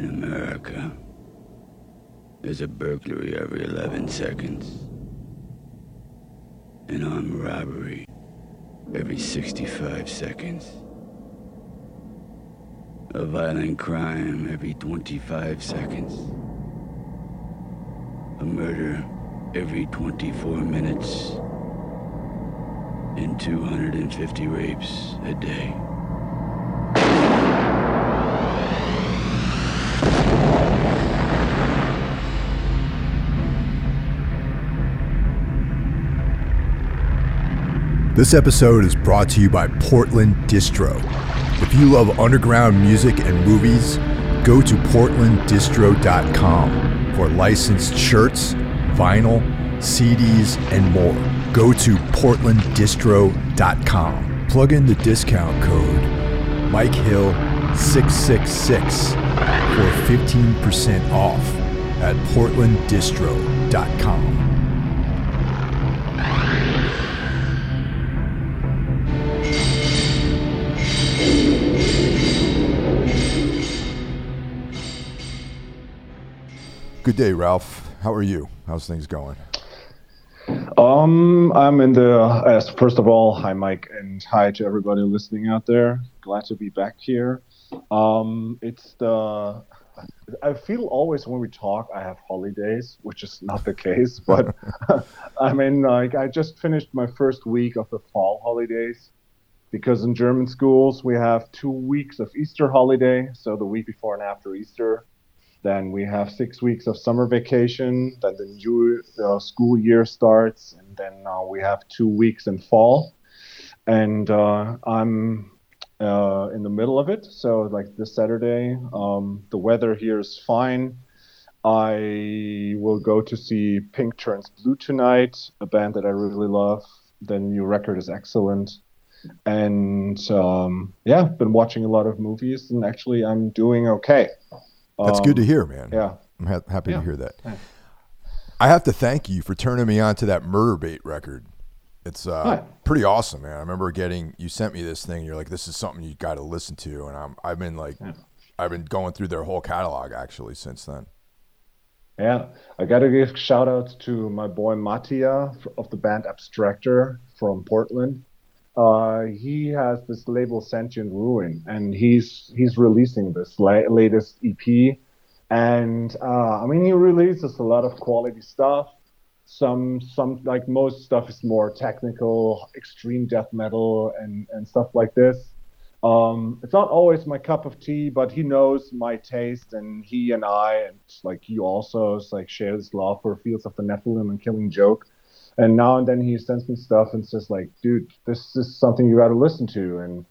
In America, there's a burglary every 11 seconds, an armed robbery every 65 seconds, a violent crime every 25 seconds, a murder every 24 minutes, and 250 rapes a day. This episode is brought to you by Portland Distro. If you love underground music and movies, go to portlanddistro.com for licensed shirts, vinyl, CDs, and more. Go to portlanddistro.com. Plug in the discount code Mike Hill 666 for 15% off at portlanddistro.com. Good day, Ralph. How are you? How's things going? Um, I'm in the. Uh, first of all, hi Mike, and hi to everybody listening out there. Glad to be back here. Um, it's the. I feel always when we talk, I have holidays, which is not the case. But I mean, like, I just finished my first week of the fall holidays because in German schools we have two weeks of Easter holiday, so the week before and after Easter, then we have six weeks of summer vacation. Then the new uh, school year starts, and then uh, we have two weeks in fall. And uh, I'm uh, in the middle of it. So like this Saturday, um, the weather here is fine. I will go to see Pink Turns Blue tonight, a band that I really love. The new record is excellent. And um, yeah, been watching a lot of movies, and actually, I'm doing okay. That's Um, good to hear, man. Yeah. I'm ha- happy to hear that. Yeah. I have to thank you for turning me on to that Murder Bait record. It's uh, pretty awesome, man. I remember getting you sent me this thing. You're like, this is something you got to listen to, and I'm I've been like, Yeah. I've been going through their whole catalog actually since then. Yeah, I gotta give shout outs to my boy Mattia of the band Abstracter from Portland. Uh, he has this label Sentient Ruin, and he's he's releasing this la- latest EP. And uh, I mean, he releases a lot of quality stuff. Some some like most stuff is more technical, extreme death metal, and and stuff like this. Um, it's not always my cup of tea, but he knows my taste, and he and I, and like you also, like share this love for Fields of the Nephilim and Killing Joke. And now and then he sends me stuff and says like, dude, this is something you got to listen to. And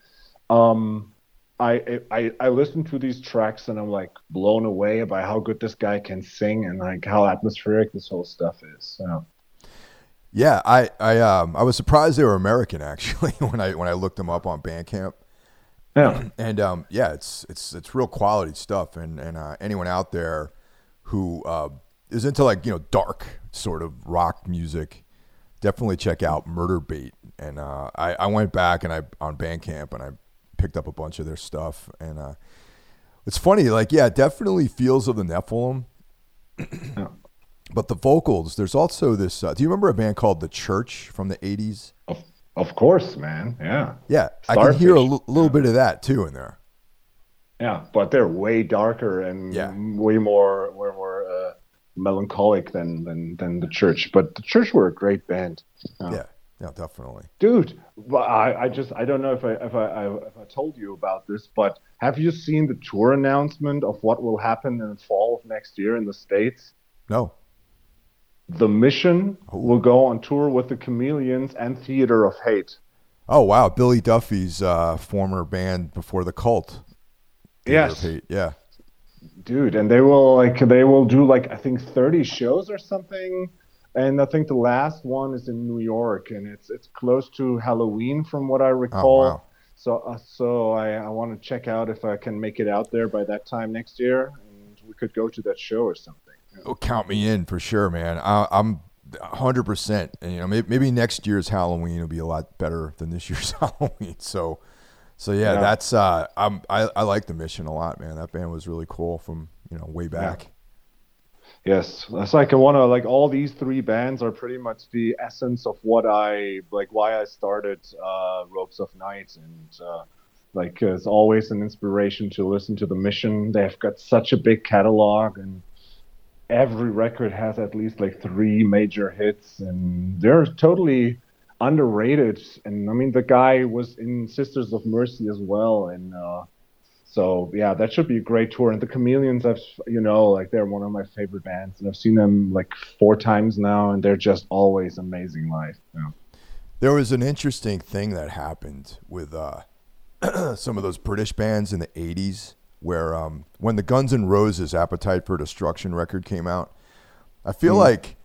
um, I, I I listen to these tracks and I'm like blown away by how good this guy can sing and like how atmospheric this whole stuff is. So Yeah, I I um I was surprised they were American actually when I when I looked them up on Bandcamp. yeah, and um, yeah, it's it's it's real quality stuff. And and uh, anyone out there who uh, is into like you know dark sort of rock music, definitely check out Murder Bait. And uh, I I went back and I on Bandcamp and I picked up a bunch of their stuff. And uh, it's funny, like yeah, definitely Fields of the Nephilim. But the vocals, there's also this. Uh, do you remember a band called The Church from the '80s? of, of course, man. Yeah, Yeah, I can hear a Starfish. l- little bit of that too in there. yeah, but they're way darker and Yeah. way more way more uh, melancholic than, than than the Church. But the Church were a great band. Yeah. Yeah, yeah, definitely. Dude, but I, I just I don't know if I if I, I if I told you about this, but have you seen the tour announcement of what will happen in the fall of next year in the states? No. The Mission Oh. will go on tour with the Chameleons and Theater of Hate. Oh wow, Billy Duffy's uh, former band before the Cult. Theater Yes. Yeah. Dude, and they will like they will do like I think 30 shows or something. And I think the last one is in New York, and it's it's close to Halloween from what I recall. Oh wow. So, uh, so I, I want to check out if I can make it out there by that time next year, and we could go to that show or something. Oh, count me in for sure, man. I, I'm 100. percent And you know, maybe, maybe next year's Halloween will be a lot better than this year's Halloween. So, so yeah, Yeah. that's uh, I'm I, I like the mission a lot, man. That band was really cool from you know, way back. Yes, that's like I want to like all these three bands are pretty much the essence of what I like why I started uh, Ropes of Night and uh, like it's always an inspiration to listen to the Mission. They've got such a big catalog and every record has at least like three major hits and they're totally underrated. And I mean the guy was in Sisters of Mercy as well and. Uh, so yeah, that should be a great tour. And the Chameleons, I've you know, like they're one of my favorite bands, and I've seen them like four times now, and they're just always amazing live. Yeah. There was an interesting thing that happened with uh, some of those British bands in the '80s, where um, when the Guns N' Roses "Appetite for Destruction" record came out, I feel mm. like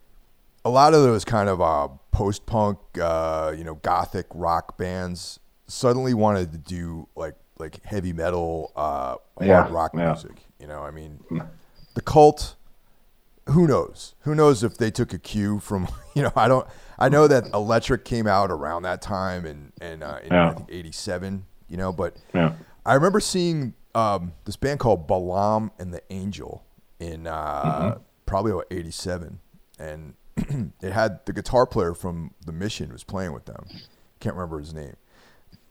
a lot of those kind of uh, post-punk, uh, you know, gothic rock bands suddenly wanted to do like like heavy metal, uh, yeah, hard rock yeah. music. You know, I mean, the cult. Who knows? Who knows if they took a cue from? You know, I don't. I know that Electric came out around that time and and uh, in Yeah. '87. You know, but. I remember seeing um, this band called Balaam and the Angel in uh, probably about '87, and it had the guitar player from the Mission was playing with them. Can't remember his name.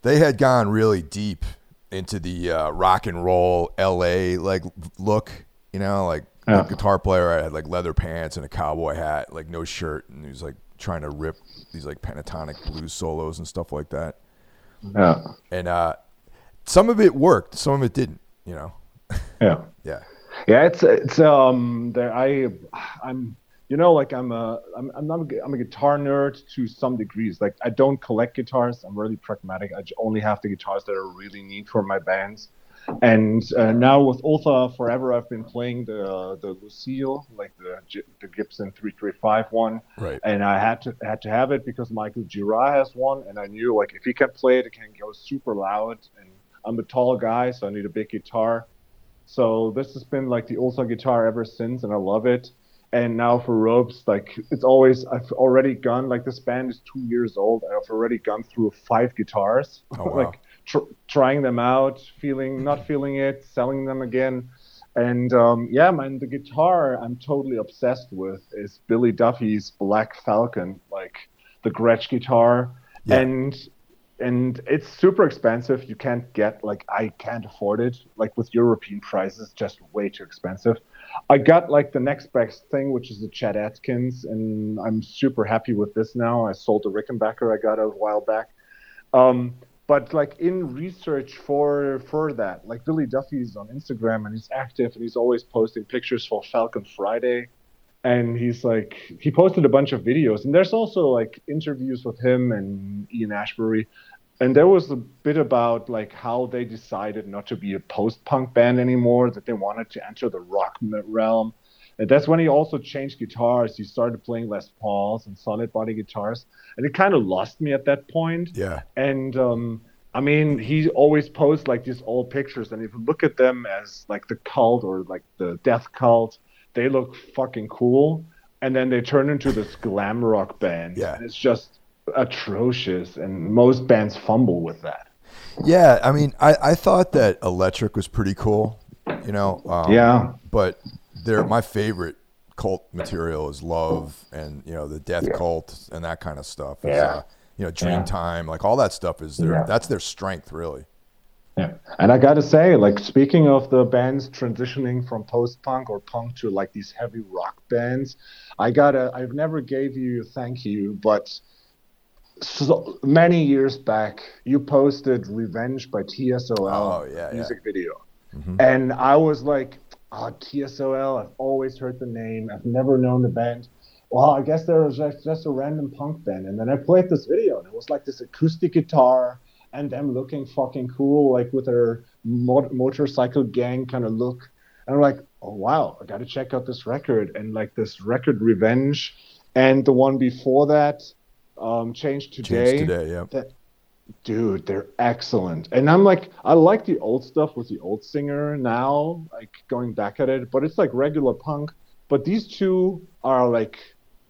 They had gone really deep into the uh, rock and roll LA like look, you know, like guitar player I had like leather pants and a cowboy hat, like no shirt, and he was like trying to rip these like pentatonic blues solos and stuff like that. Yeah. And uh, some of it worked, some of it didn't, you know. Yeah. Yeah. Yeah, it's it's um there I I'm you know like I'm a I'm I'm not a, I'm a guitar nerd to some degrees. Like I don't collect guitars. I'm really pragmatic. I only have the guitars that I really need for my bands. And uh, now with Ultha Forever, I've been playing the the Lucille, like the the Gibson 335 one, Right. and I had to had to have it because Michael Gira has one, and I knew like if he can play it, it can go super loud. And I'm a tall guy, so I need a big guitar. So this has been like the Ultha guitar ever since, and I love it. And now for ropes, like it's always I've already gone like this band is two years old. I've already gone through five guitars, Oh, wow. like tr- trying them out, feeling not feeling it, selling them again. And um, yeah, man, the guitar I'm totally obsessed with is Billy Duffy's Black Falcon, like the Gretsch guitar, Yeah. and and it's super expensive. You can't get like I can't afford it. Like with European prices, just way too expensive. I got like the next best thing, which is the Chet Atkins, and I'm super happy with this now. I sold the Rickenbacker I got a while back. Um, but like in research for for that, like Billy Duffy's on Instagram and he's active and he's always posting pictures for Falcon Friday. And he's like he posted a bunch of videos and there's also like interviews with him and Ian Astbury. And there was a bit about like how they decided not to be a post-punk band anymore, that they wanted to enter the rock realm. And that's when he also changed guitars. He started playing Les Pauls and solid body guitars. And it kind of lost me at that point. Yeah. And um, I mean, he always posts like these old pictures, and if you look at them as like the cult or like the death cult, they look fucking cool. And then they turn into this glam rock band. Yeah. And it's just atrocious, and most bands fumble with that. Yeah, I mean, I, I thought that Electric was pretty cool, you know. Um, Yeah. But they're my favorite cult material is Love and you know the Death Cult and that kind of stuff. Yeah. uh, you know, Dreamtime, like all that stuff is their Yeah. that's their strength, really. Yeah, and I gotta say, like speaking of the bands transitioning from post-punk or punk to like these heavy rock bands, I gotta, I've never gave you a thank you, but so many years back, you posted "Revenge" by TSOL Oh, yeah, yeah. music video, Mhm. and I was like, oh, TSOL, I've always heard the name, I've never known the band. Well, I guess there was just, just a random punk band, and then I played this video, and it was like this acoustic guitar and them looking fucking cool, like with their mo- motorcycle gang kind of look. And I'm like, oh wow, I got to check out this record. And like this record, Revenge, and the one before that, um, Change Today. Changed today, yeah. That, dude, they're excellent. And I'm like, I like the old stuff with the old singer now, like going back at it, but it's like regular punk. But these two are like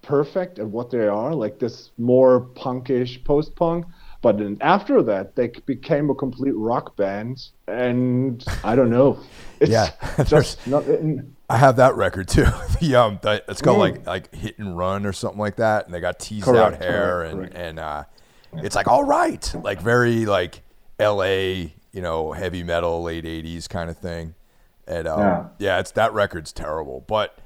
perfect at what they are, like this more punkish post punk, But then after that, they became a complete rock band, and I don't know. It's Yeah, just not. in- I have that record too. the um, the, it's called Mm. like like Hit and Run or something like that, and they got teased Correct, out hair correct, and correct. and uh, it's like all right, like very like L.A. you know heavy metal late '80s kind of thing, and um, yeah. Yeah. it's that record's terrible, but.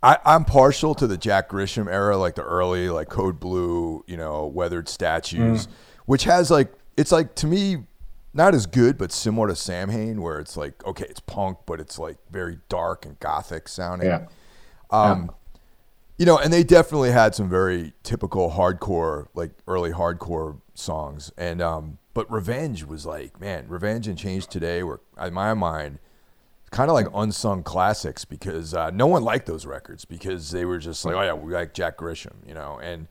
I, I'm partial to the Jack Grisham era, like the early, like Code Blue, you know, Weathered Statues, Mm. Which has like, it's like to me, not as good, but similar to Samhain, where it's like, okay, it's punk, but it's like very dark and gothic sounding. Yeah. Um, you know, and they definitely had some very typical hardcore, like early hardcore songs. And um, but Revenge was like, man, Revenge and Change Today were, in my mind, kind of like unsung classics because uh, no one liked those records because they were just like, oh yeah, we like Jack Grisham, you know, and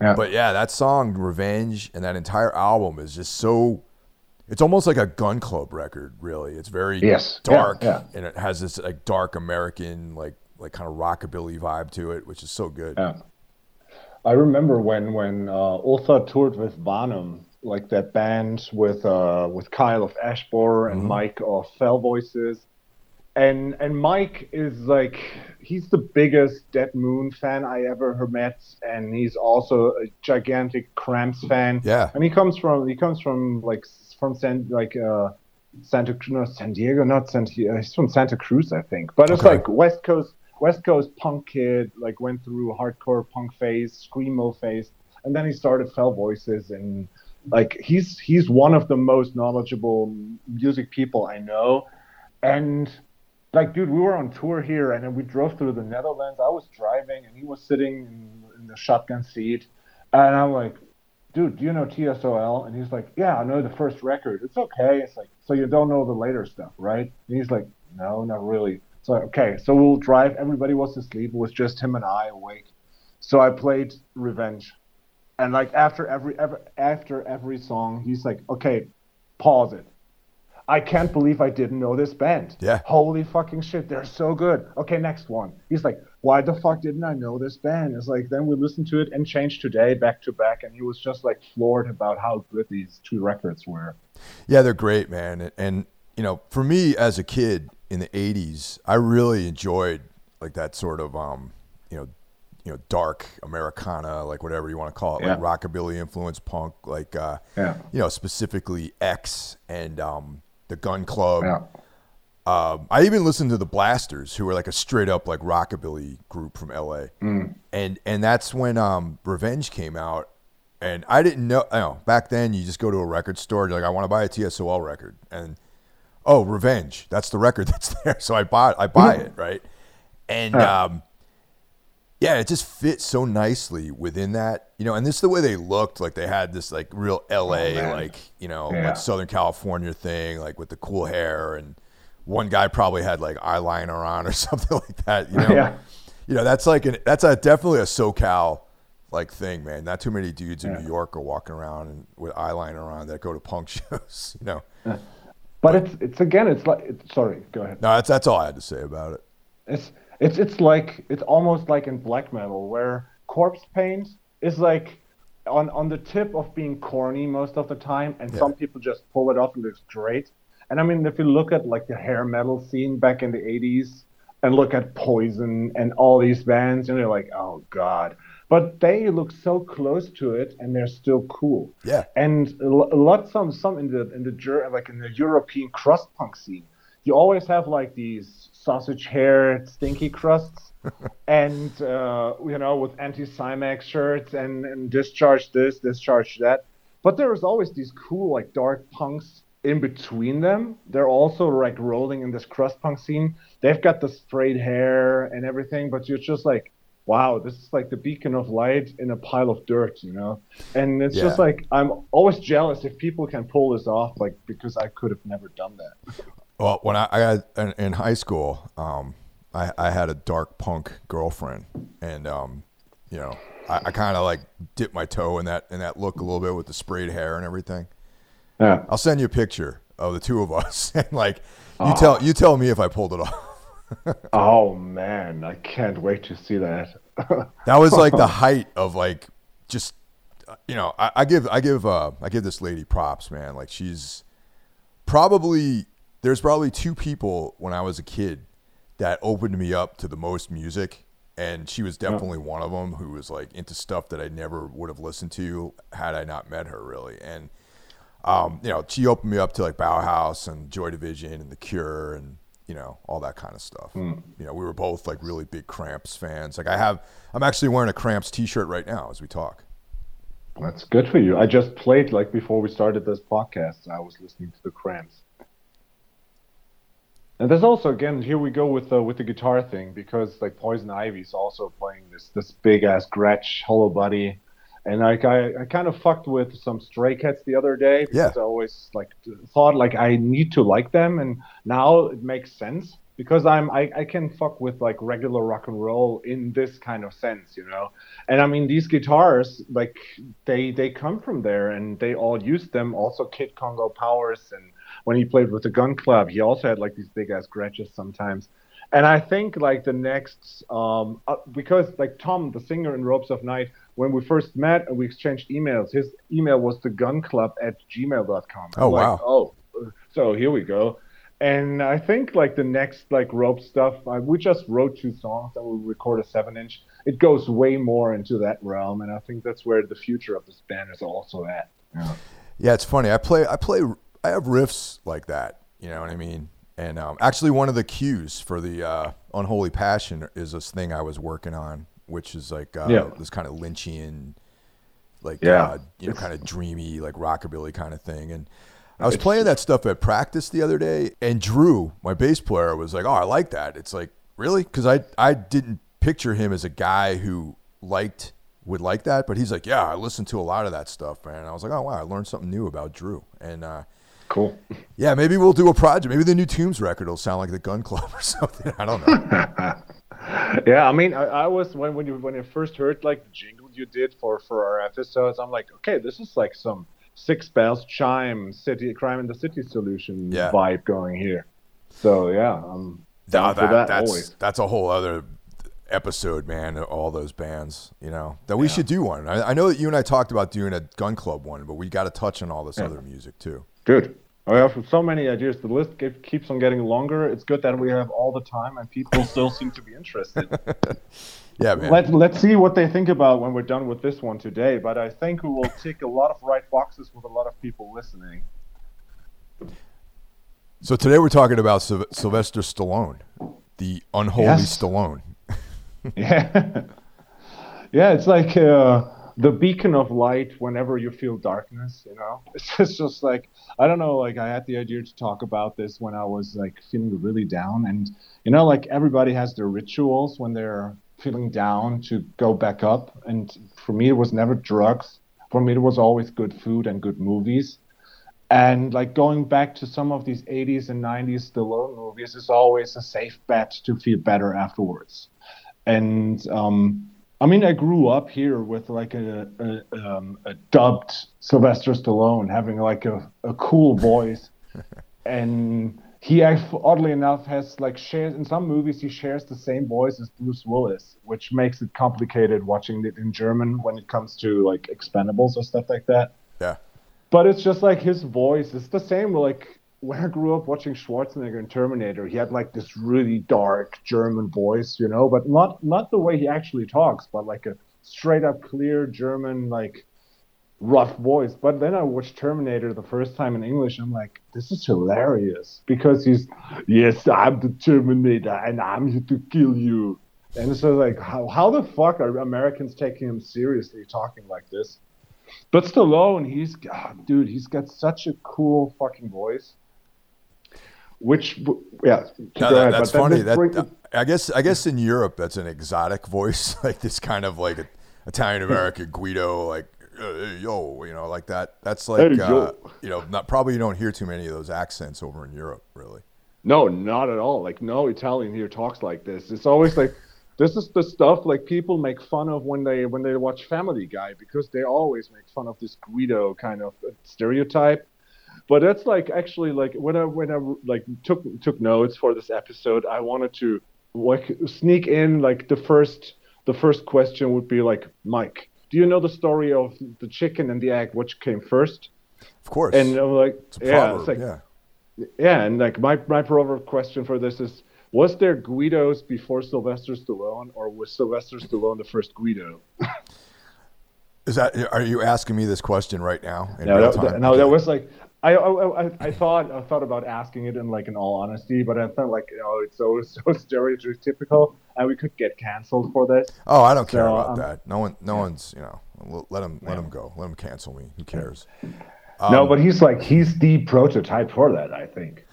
Yeah. but yeah, that song Revenge and that entire album is just so. It's almost like a Gun Club record, really. It's very Yes. Dark, yeah. and it has this like dark American, like like kind of rockabilly vibe to it, which is so good. Yeah. I remember when when uh, Ultha toured with Vanum, like that band with uh, with Kyle of Ash Borer and Mike of Fell Voices, and and Mike is like he's the biggest Dead Moon fan I ever met, and he's also a gigantic Cramps fan. Yeah. and he comes from he comes from like from San like uh Santa no San Diego, not San uh, he's from Santa Cruz, I think. But it's Okay. like West Coast West Coast punk kid, like went through hardcore punk phase, screamo phase, and then he started Fell Voices and like he's he's one of the most knowledgeable music people I know. And like dude, we were on tour here and then we drove through the Netherlands. I was driving and he was sitting in, in the shotgun seat and I'm like, dude, do you know TSOL? And he's like, yeah, I know the first record. It's okay. It's like, so you don't know the later stuff, right? And he's like, no, not really. So, okay, so we'll drive. Everybody was asleep. It was just him and I awake. So I played Revenge. And like after every, every after every song, he's like, okay, pause it. I can't believe I didn't know this band. Yeah. Holy fucking shit, they're so good. Okay, next one. He's like, why the fuck didn't I know this band? It's like then we listened to it and changed today back to back, and he was just like floored about how good these two records were. Yeah, they're great, man. And, and you know, for me as a kid in the '80s, I really enjoyed like that sort of um, you know, you know, dark Americana, like whatever you want to call it, like rockabilly influence punk, like uh, Yeah. you know, specifically X and um, the Gun Club. Yeah. Um, I even listened to the Blasters, who were like a straight up like rockabilly group from LA, Mm. and and that's when um, Revenge came out, and I didn't know. You know, back then you just go to a record store, you're like, I want to buy a TSOL record, and oh, Revenge, that's the record that's there, so I bought, I buy it, right, and um, yeah, it just fits so nicely within that, you know, and this is the way they looked, like they had this like real LA, Oh, like you know, Yeah. like Southern California thing, like with the cool hair and one guy probably had like eyeliner on or something like that. You know, Yeah. you know that's like an that's a definitely a SoCal like thing, man. Not too many dudes in Yeah. New York are walking around and with eyeliner on that go to punk shows. You know, But it's it's again, it's like it's, sorry, go ahead. no, that's that's all I had to say about it. It's it's it's like it's almost like in black metal where corpse paint is like on on the tip of being corny most of the time, and Yeah. some people just pull it off and it looks great. And I mean, if you look at like the hair metal scene back in the '80s, and look at Poison and all these bands, and you're like, oh god. But they look so close to it, and they're still cool. Yeah. And a lo- a lot some some in the in the like in the European crust punk scene, you always have like these sausage haired stinky crusts, and uh, you know with anti Cimex shirts and and discharge this, discharge that. But there's always these cool like dark punks in between them. They're also like rolling in this crust punk scene. They've got the straight hair and everything, but you're just like. Wow, this is like the beacon of light in a pile of dirt, you know? And it's just like I'm always jealous if people can pull this off, like because I could have never done that. Well, when I, I got in, in high school, um, I, I had a dark punk girlfriend, and um, you know, I, I kind of like dipped my toe in that in that look a little bit with the sprayed hair and everything. Yeah. I'll send you a picture of the two of us, and like you tell you tell me if I pulled it off. Oh man, I can't wait to see that. That was like the height of like just you know, I, I give I give uh, I give this lady props, man. Like she's probably there's probably two people when I was a kid that opened me up to the most music, and she was definitely yeah. one of them who was like into stuff that I never would have listened to had I not met her, really. And um, you know, she opened me up to like Bauhaus and Joy Division and The Cure and you know all that kind of stuff. Mm. You know, we were both like really big Cramps fans. Like I have, I'm actually wearing a Cramps T-shirt right now as we talk. That's good for you. I just played like before we started this podcast. I was listening to the Cramps. And there's also again here we go with the with the guitar thing because like Poison Ivy is also playing this this big ass Gretsch Hollow Body, and like I, I kind of fucked with some Stray Cats the other day because yeah. I always like thought like I need to like them, and now it makes sense because I'm I, I can fuck with like regular rock and roll in this kind of sense, you know. And I mean these guitars like they they come from there and they all use them. Also Kid Congo Powers and when he played with the Gun Club, he also had like these big ass Gretsches sometimes. And I think like the next, um, uh, because like Tom, the singer in Ropes of Night, when we first met and we exchanged emails, his email was the gun club at gmail.com. Oh, wow. Like, oh, so here we go. And I think like the next like rope stuff, I, we just wrote two songs and we record a seven inch. It goes way more into that realm, and I think that's where the future of this band is also at. Yeah, yeah it's funny. I play I play I have riffs like that. You know what I mean? And um, actually, one of the cues for the uh, Unholy Passion is this thing I was working on, which is like uh, yeah. this kind of Lynchian, like yeah. uh, you know, kind of dreamy, like rockabilly kind of thing. And I was playing that stuff at practice the other day, and Drew, my bass player, was like, "Oh, I like that." It's like really because I I didn't picture him as a guy who liked would like that, but he's like, "Yeah, I listened to a lot of that stuff, man." And I was like, "Oh wow, I learned something new about Drew." And uh, Cool. Yeah, maybe we'll do a project. Maybe the new Tombs record will sound like the Gun Club or something. I don't know. yeah, I mean, I, I, was when when you when you first heard like the jingle you did for for our episodes, I'm like, okay, this is like some six bells chime city crime in the city solution yeah. vibe going here. So yeah, I'm that, for that that's, always. That's a whole other episode, man. All those bands, you know, that we yeah. should do one. I, I, know that you and I talked about doing a Gun Club one, but we got to touch on all this yeah. other music too. Good. I have so many ideas. The list keeps on getting longer. It's good that we have all the time and people still seem to be interested. yeah, man. Let, let's see what they think about when we're done with this one today. But I think we will tick a lot of right boxes with a lot of people listening. So today we're talking about Sylvester Stallone, the unholy yes. Stallone. yeah. Yeah, it's like. Uh, the beacon of light whenever you feel darkness you know? It's just like i don't know like i had the idea to talk about this when i was like feeling really down and you know like everybody has their rituals when they're feeling down to go back up. And for me it was never drugs. For me it was always good food and good movies. And like going back to some of these 80s and 90s Stallone movies is always a safe bet to feel better afterwards. And um I mean, I grew up here with like a, a, um, a dubbed Sylvester Stallone having like a, a cool voice, and he oddly enough has like shares in some movies he shares the same voice as Bruce Willis, which makes it complicated watching it in German when it comes to like Expendables or stuff like that. Yeah, but it's just like his voice. Is the same like when I grew up watching Schwarzenegger in Terminator, he had like this really dark German voice, you know, but not not the way he actually talks, but like a straight up clear German like rough voice. But then I watched Terminator the first time in English. I'm like, this is hilarious because he's, yes, I'm the Terminator and I'm here to kill you. And so like, how how the fuck are Americans taking him seriously talking like this? But Stallone, he's God, dude, he's got such a cool fucking voice which yeah no, that, that's funny. that bring, uh, i guess i guess in europe that's an exotic voice like this kind of like italian american guido like uh, yo you know like that. That's like hey, uh, you know not probably you don't hear too many of those accents over in europe really. No not at all. Like no italian here talks like this. It's always like this is the stuff like people make fun of when they when they watch family guy because they always make fun of this guido kind of stereotype but that's like actually like when I when I like took took notes for this episode, I wanted to like sneak in like the first the first question would be like Mike, do you know the story of the chicken and the egg? Which came first? Of course. And I'm like, it's yeah, it's like, yeah. yeah, and like my my proverb question for this is: Was there Guidos before Sylvester Stallone, or was Sylvester Stallone the first Guido? Is that are you asking me this question right now? in No, real that, time? no, that was like I, I I thought I thought about asking it in like in all honesty, but I thought like you know it's so so stereotypical, and we could get canceled for this. Oh, I don't care about um, that. No one, no one's, you know, let him, let him go. Let him cancel me. Who cares? no, but he's like he's the prototype for that. I think.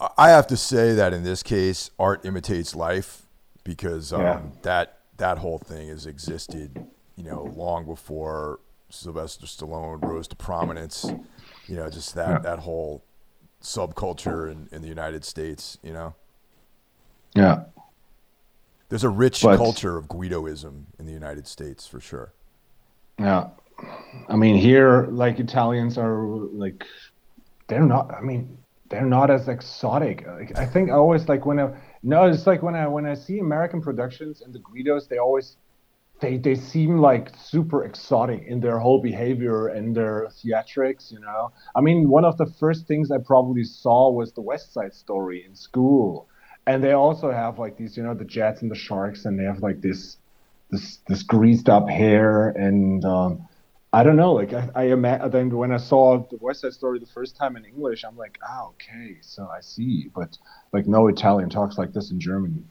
I- I have to say that in this case, art imitates life because um, Yeah. that that whole thing has existed, you know, long before Sylvester Stallone rose to prominence. You know, just that Yeah. that whole subculture in, in the United States. You know, Yeah. there's a rich But- culture of Guidoism in the United States for sure. Yeah. I mean, here, like Italians are like, they're not. I mean, they're not as exotic. Like, I think I always like when I no, it's like when I when I see American productions and the Guidos, they always they they seem like super exotic in their whole behavior and their theatrics. You know, I mean, one of the first things I probably saw was the West Side Story in school, and they also have like these, you know, the Jets and the Sharks, and they have like this this this greased up hair and um, I don't know. Like I, I ima- then when I saw the West Side Story the first time in English, I'm like, ah, okay, so I see. But like no Italian talks like this in Germany.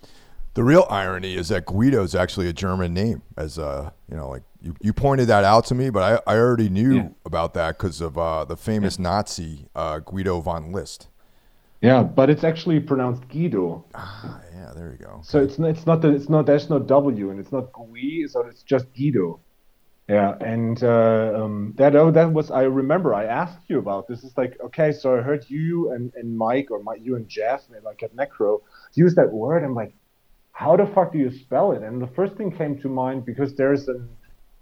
The real irony is that Guido is actually a German name, as uh, you know, like you, you pointed that out to me, but I, I already knew Yeah. about that because of uh, the famous Nazi uh, Guido von List. Yeah, but it's actually pronounced Guido. Ah, yeah, there you go. So it's not, it's not that it's not there's no W and it's not Gui, so it's just Guido. Yeah, and uh, um, that oh, that was I remember I asked you about this. It's like okay, so I heard you and, and Mike or my, you and Jeff like at Necro use that word. I'm like, how the fuck do you spell it? And the first thing came to mind because there's an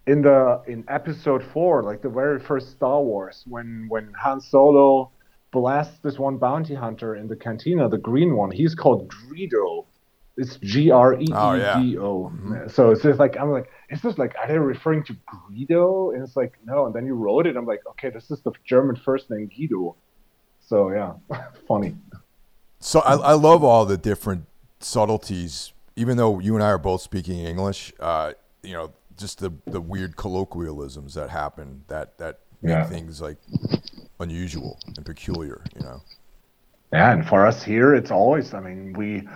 in the in episode four, like the very first Star Wars, when when Han Solo blasts this one bounty hunter in the cantina, the green one, he's called Greedo. It's G R E E D O. Oh, mm-hmm. So it's just like I'm like, is this like are they referring to Greedo? And it's like no. And then you wrote it. I'm like, okay, this is the German first name Guido. So yeah, funny. So I, I love all the different subtleties, even though you and I are both speaking English. Uh, you know, just the the weird colloquialisms that happen that that make Yeah. things like unusual and peculiar. You know. Yeah, and for us here, it's always. I mean, we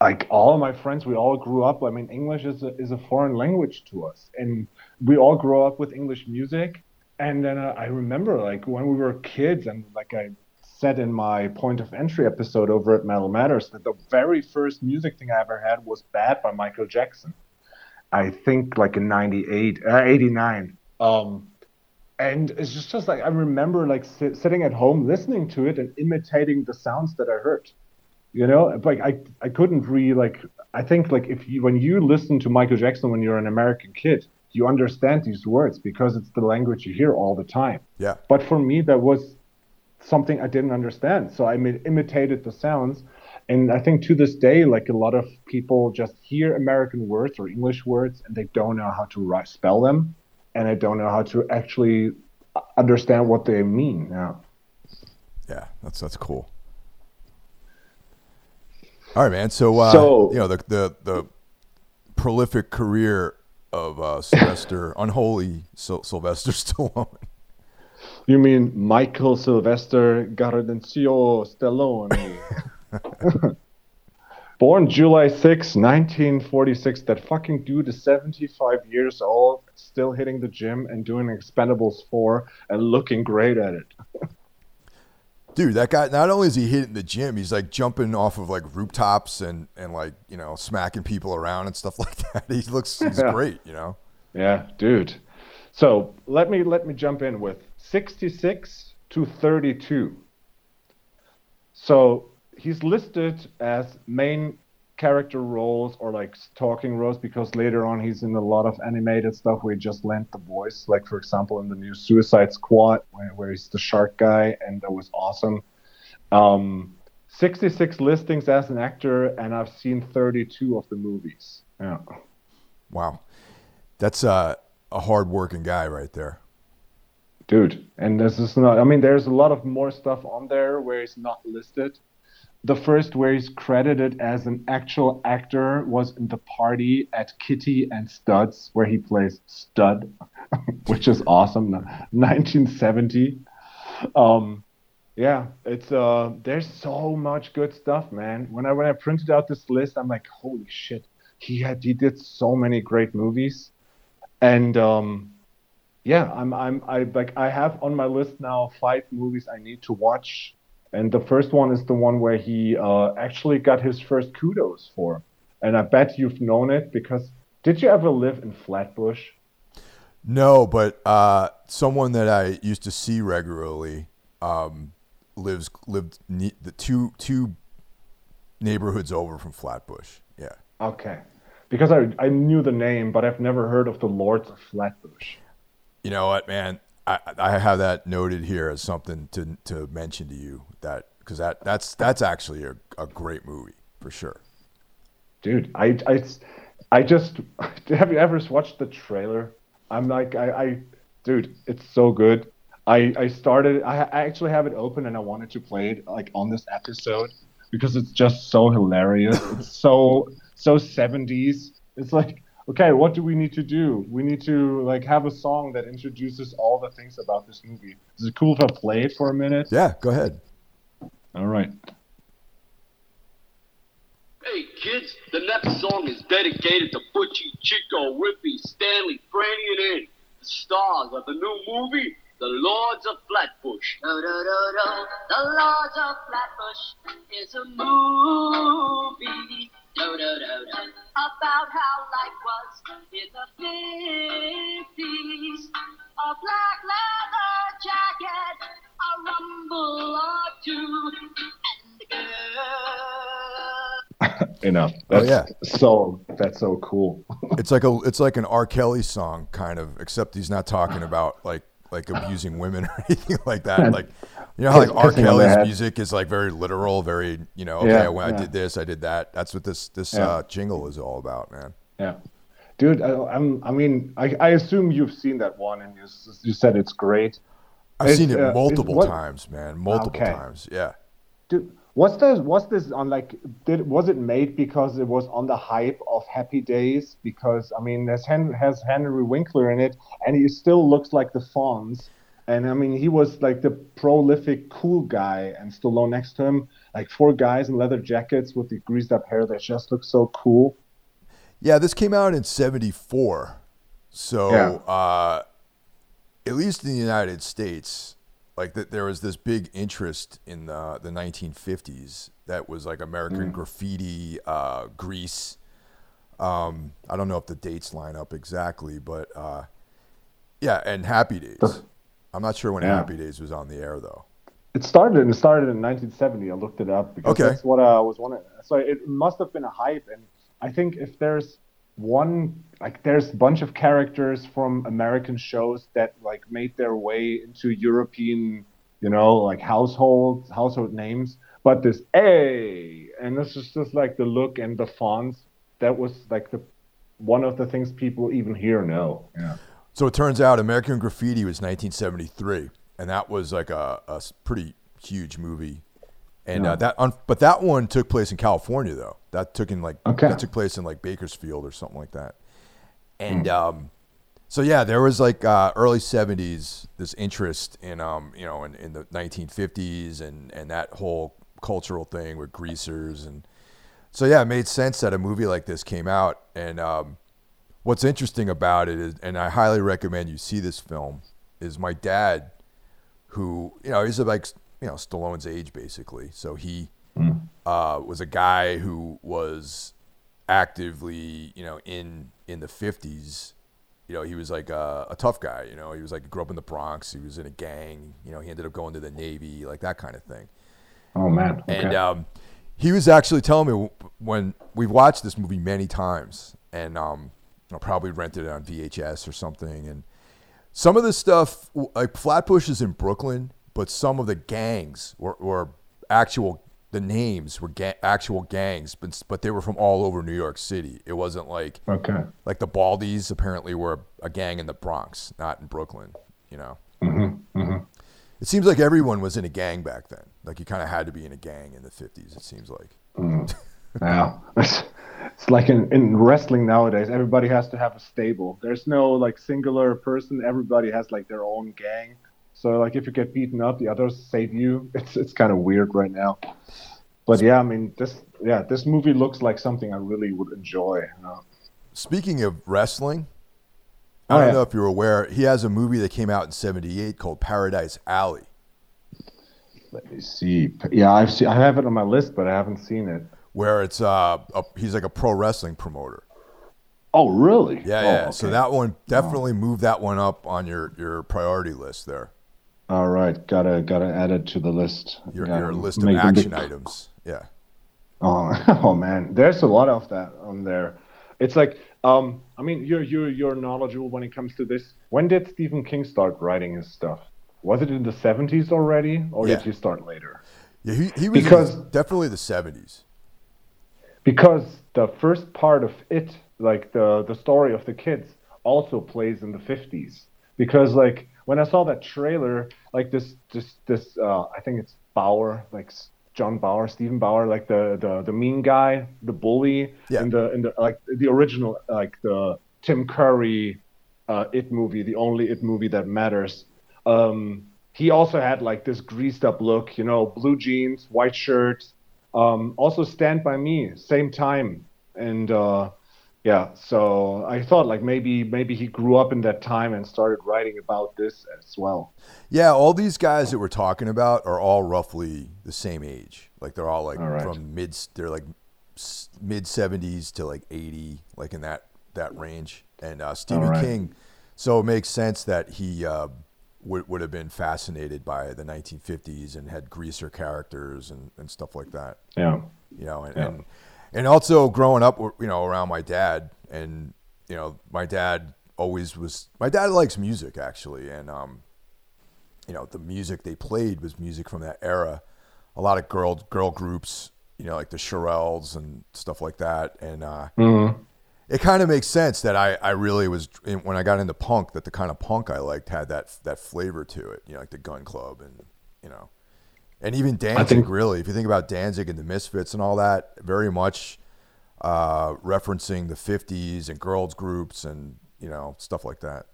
like all of my friends. We all grew up. I mean, English is a, is a foreign language to us, and we all grow up with English music. And then uh, I remember, like when we were kids, and like I said in my point of entry episode over at Metal Matters, that the very first music thing I ever had was "Bad" by Michael Jackson. I think like in '98, uh, '89. Um, and it's just, just like I remember like sit, sitting at home listening to it and imitating the sounds that I heard. You know, like I I couldn't really like I think like if you when you listen to Michael Jackson when you're an American kid, you understand these words because it's the language you hear all the time. Yeah. But for me, that was something I didn't understand. So I mi- imitated the sounds. And I think to this day, like a lot of people just hear American words or English words and they don't know how to spell them. And they don't know how to actually understand what they mean. Yeah. Yeah, that's that's cool. All right, man. So, uh, So- you know the the the prolific career of uh, Sylvester, unholy Syl- Sylvester Stallone. You mean Michael Sylvester Gardenzio Stallone? Born July 6, 1946. That fucking dude is 75 years old, still hitting the gym and doing Expendables 4 and looking great at it. Dude, that guy. Not only is he hitting the gym, he's like jumping off of like rooftops and and like you know smacking people around and stuff like that. He looks he's Yeah. great. You know. Yeah, dude. So let me let me jump in with 66 to 32. So he's listed as main character roles or like talking roles because later on he's in a lot of animated stuff where he just lent the voice. Like for example in the new Suicide Squad where, where he's the shark guy and that was awesome. Um, 66 listings as an actor and I've seen 32 of the movies. Yeah. Wow. That's uh a hardworking guy right there. Dude. And this is not. I mean, there's a lot of more stuff on there where he's not listed. The first where he's credited as an actual actor was in the party at Kitty and Studs, where he plays Stud, which is awesome. 1970. Um, yeah, it's uh, there's so much good stuff, man. When I when I printed out this list, I'm like, holy shit, he had he did so many great movies, and um, yeah, I'm I'm I like I have on my list now five movies I need to watch, and the first one is the one where he uh, actually got his first kudos for, and I bet you've known it because did you ever live in Flatbush? No, but uh, someone that I used to see regularly um, lives lived ne- the two two neighborhoods over from Flatbush. Yeah. Okay, because I I knew the name, but I've never heard of the Lords of Flatbush. You know what, man? I, I have that noted here as something to to mention to you that because that that's that's actually a, a great movie for sure. dude i i i just have you ever watched the trailer i'm like i i dude it's so good i i started i, I actually have it open and i wanted to play it like on this episode because it's just so hilarious it's so so 70s it's like okay what do we need to do we need to like have a song that introduces all the things about this movie is it cool if i play it for a minute Yeah, go ahead. all right Hey kids, the next song is dedicated to Butchie, Chico, Rippy, Stanley, Franny, and Eddie, the stars of the new movie, The Lords of Flatbush. Do, do, do, do. The Lords of Flatbush is a movie. Do, do, do, do. About how life was in the 50s. A black leather jacket, a rumble or two, and a girl. enough Oh, that's yeah. so that's so cool It's like a it's like an R. Kelly song kind of, except he's not talking about like like abusing women or anything like that. Like you know how like R. Pissing on their Kelly's music is like very literal, very you know. Okay, Yeah, I yeah. did this, I did that. That's what this this Yeah. uh, jingle is all about, man. Yeah, dude. I, I'm. I mean, I, I assume you've seen that one, and you, you said it's great. I've It's, seen it uh, multiple times, man. Multiple Okay. times. Yeah. Dude, what's this? What's this on? Like, did was it made because it was on the hype of Happy Days? Because I mean, there's Hen- has Henry Winkler in it, and he still looks like the Fonz. And I mean, he was like the prolific cool guy, and Stallone next to him, like four guys in leather jackets with the greased up hair that just looks so cool. Yeah, this came out in '74, so Yeah. uh, at least in the United States, like that, there was this big interest in the the 1950s that was like American graffiti, uh, Grease. Um, I don't know if the dates line up exactly, but uh, yeah, and Happy Days. I'm not sure when Yeah. Happy Days was on the air though. It started. It started in 1970. I looked it up because Okay. that's what I was wondering. So it must have been a hype, and I think if there's one, like, there's a bunch of characters from American shows that like made their way into European, you know, like household household names. But this A, and this is just like the look and the Fonz. That was like the one of the things people even here know. Yeah. So it turns out American Graffiti was 1973, and that was like a, a pretty huge movie. And uh, that, un- but that one took place in California though. That took in like Okay. that took place in like Bakersfield or something like that. And um, so yeah, there was like uh, early 70s this interest in um, you know in, in the 1950s and and that whole cultural thing with greasers and so yeah, it made sense that a movie like this came out. And um, what's interesting about it is, and I highly recommend you see this film, is my dad, who you know he's like you know Stallone's age basically. So he uh, was a guy who was actively you know in in the fifties. You know, he was like a, a tough guy. You know, he was like grew up in the Bronx. He was in a gang. You know, he ended up going to the Navy, like that kind of thing. Oh man. And um, he was actually telling me when we've watched this movie many times, and um, I probably rented it on VHS or something. And some of the stuff, like Flatbush is in Brooklyn, but some of the gangs were, were actual the names were ga- actual gangs, but but they were from all over New York City. It wasn't like Okay. like the Baldies apparently were a gang in the Bronx, not in Brooklyn. You know. Mm-hmm, It seems like everyone was in a gang back then. Like you kind of had to be in a gang in the fifties. It seems like. Yeah. It's, it's like in, in wrestling nowadays, everybody has to have a stable. There's no like singular person. Everybody has like their own gang. So like if you get beaten up, the others save you. It's it's kind of weird right now. But yeah, I mean this yeah, this movie looks like something I really would enjoy. you know. Speaking of wrestling, I Oh, don't yeah. know if you're aware, he has a movie that came out in '78 called Paradise Alley. Let me see. Yeah, I've seen I have it on my list, but I haven't seen it. where it's uh a, he's like a pro wrestling promoter. Oh, really? Yeah, Oh, yeah. So that one definitely move that one up on your your priority list there. All right, gotta gotta add it to the list. Your your list of action big- items. Yeah. Oh, oh man, there's a lot of that on there. It's like, um, I mean, you're you're you're knowledgeable when it comes to this. When did Stephen King start writing his stuff? Was it in the 70s already, or Yeah. did he start later? Yeah, he, he was Because- definitely the 70s. Because the first part of it, like the the story of the kids, also plays in the 50s. Because like when I saw that trailer, like this this this uh, I think it's Bauer, like John Bauer, Stephen Bauer, like the the the mean guy, the bully Yeah. in the in the like the original like the Tim Curry uh, It movie, the only It movie that matters. Um, he also had like this greased up look, you know, blue jeans, white shirt. Um, also Stand by Me, same time, and uh, yeah. So I thought like maybe maybe he grew up in that time and started writing about this as well. Yeah, all these guys that we're talking about are all roughly the same age. Like they're all like All right. from mid they're like mid 70s to like 80, like in that that range. And uh, Stephen right. King so it makes sense that he uh, would would have been fascinated by the 1950s and had greaser characters and, and stuff like that. Yeah. you know, and, Yeah. and and also growing up, you know, around my dad, and you know, my dad always was. My dad likes music actually, and um, you know, the music they played was music from that era. A lot of girl girl groups, you know, like the Shirelles and stuff like that, and uh, it kind of makes sense that I, I really was when I got into punk that the kind of punk I liked had that that flavor to it, you know, like the Gun Club and you know, and even Danzig. think- really, if you think about Danzig and the Misfits and all that, very much uh, referencing the '50s and girls groups and you know stuff like that.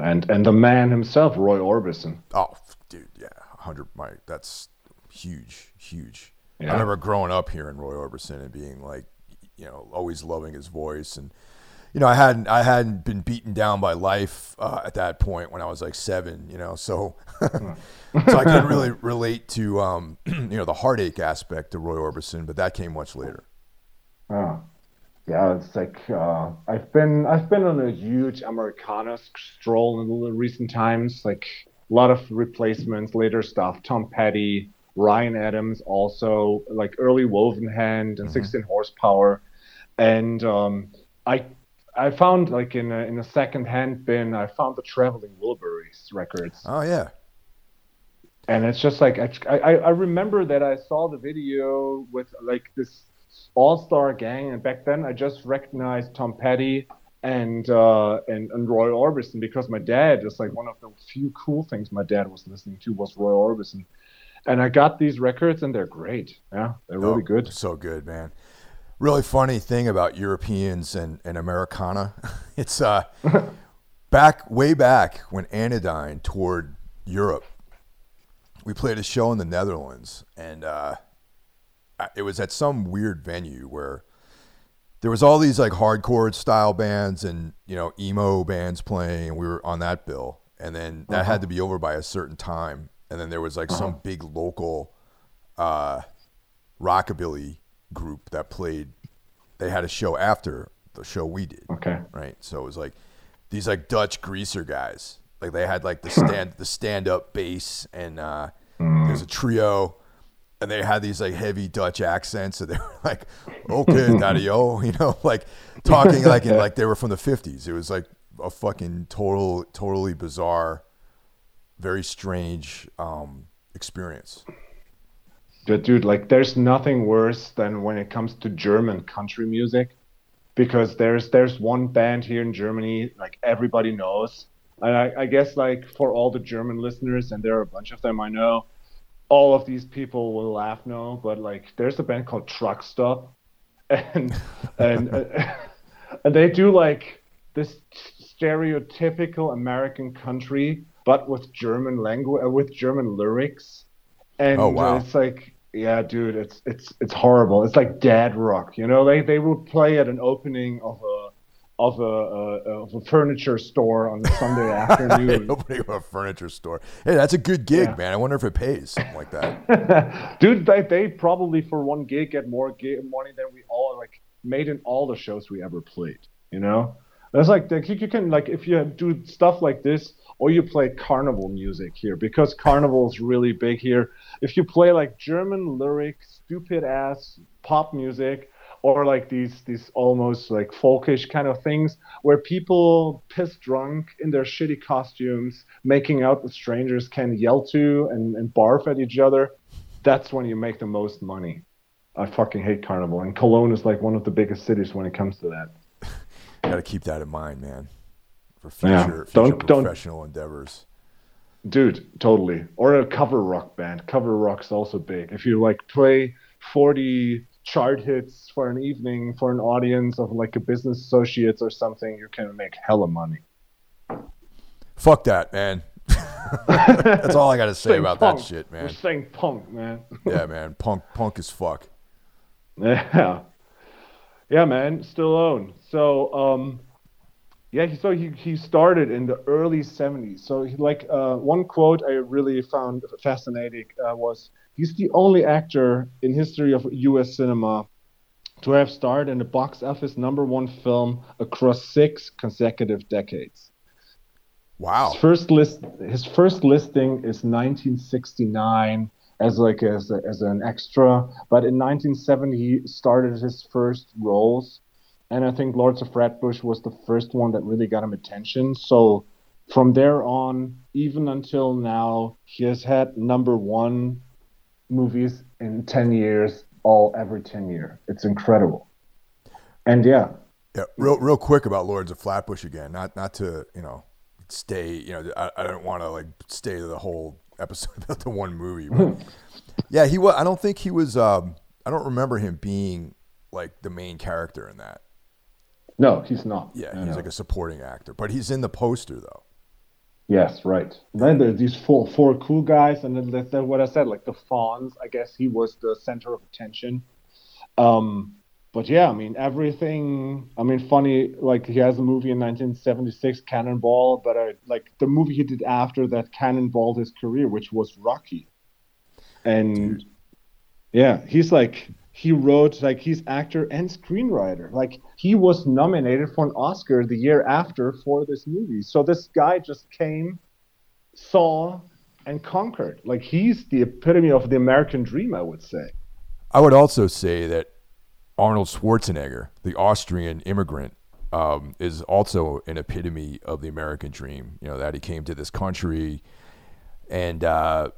And and the man himself, Roy Orbison. Oh, dude, yeah, hundred. My that's huge, huge. I remember growing up hearing Roy Orbison and being like, you know, always loving his voice, and you know, I hadn't, I hadn't been beaten down by life uh, at that point when I was like seven, you know, so, so I couldn't really relate to, um, you know, the heartache aspect of Roy Orbison, but that came much later. Oh. Yeah, it's like uh, I've been I've been on a huge Americana stroll in the recent times. Like a lot of replacements, later stuff. Tom Petty, Ryan Adams, also like early Woven Hand and 16 horsepower, and um, I I found like in a, in a second hand bin I found the Traveling Wilburys records. Oh yeah, and it's just like I, I, I remember that I saw the video with like this all-star gang, and back then I just recognized Tom Petty and uh, and and Roy Orbison because my dad is like one of the few cool things my dad was listening to was Roy Orbison, and I got these records and they're great. Yeah, they're really Oh, good. So good, man. Really funny thing about Europeans and, and Americana. It's uh back way back when Anodyne toured Europe. We played a show in the Netherlands and uh it was at some weird venue where there was all these like hardcore style bands and you know emo bands playing and we were on that bill and then that had to be over by a certain time and then there was like some big local uh rockabilly group that played they had a show after the show we did. Okay. right? So it was like these like dutch greaser guys. Like they had like the stand the stand up bass and uh there's a trio. And they had these like heavy dutch accents. And they were like okay daddy you know like talking like in like they were from the 50s it was like a fucking total totally bizarre very strange um experience But dude, like, there's nothing worse than when it comes to German country music, because there's there's one band here in Germany like everybody knows, and I, I guess like for all the German listeners, and there are a bunch of them I know, all of these people will laugh now, but like there's a band called Truck Stop, and and and they do like this stereotypical American country, but with German language, with German lyrics, and Oh, wow. it's like, yeah, dude, it's it's it's horrible. It's like dad rock, you know. They they would play at an opening of a of a, a of a furniture store on a Sunday afternoon. Opening of a furniture store. Hey, that's a good gig, Yeah. man. I wonder if it pays something like that. dude they, they probably for one gig get more gig money than we all like made in all the shows we ever played you know that's like the, you can like if you do stuff like this or you play carnival music here because carnival is really big here if you play like german lyric stupid ass pop music or like these these almost like folkish kind of things where people piss drunk in their shitty costumes making out with strangers can yell to and, and barf at each other that's when you make the most money. I fucking hate Carnival, and Cologne is like one of the biggest cities when it comes to that. Got to keep that in mind, man, for Yeah. future, future Don't- don't- professional endeavors. Dude, totally. Or a cover rock band. Cover rock's also big. If you like play 40 chart hits for an evening for an audience of like a business associates or something, you can make hella money. Fuck that, man. That's all I got to say about punk. that shit, man. We're saying punk, man. Yeah, man. Punk, punk is fuck. Yeah. Yeah, man, Stallone. So, um, yeah, he- so he, he started in the early 70s. So, he, like, uh, one quote I really found fascinating uh, was he's the only actor in history of U.S. cinema to have starred in the box office number one film across six consecutive decades. Wow. His first list, his first listing is 1969 as like as, a, as an extra, but in 1970 he started his first roles, and I think Lords of Flatbush was the first one that really got him attention. So from there on, even until now, he has had number one movies in 10 years, all every 10 year. It's incredible. And yeah, Yeah, real, real quick about Lords of Flatbush again. Not, not to you know, stay. You know, I, I don't want to like stay the whole episode about the one movie. But yeah, he was. I don't think he was. Um, I don't remember him being like the main character in that. No, he's not. Yeah, No, he's no. like a supporting actor, but he's in the poster though. Yes, right. Then there's these four four cool guys, and then that's what I said, like the Fonz. I guess he was the center of attention. Um, but yeah, I mean everything. I mean, funny. Like he has a movie in 1976, Cannonball, but I, like the movie he did after that cannonballed his career, which was Rocky. And yeah, he's like he wrote like he's actor and screenwriter. Like he was nominated for an Oscar the year after for this movie. So this guy just came, saw, and conquered. Like he's the epitome of the American dream, I would say. I would also say that Arnold Schwarzenegger, the Austrian immigrant, um, is also an epitome of the American dream. You know that he came to this country and uh,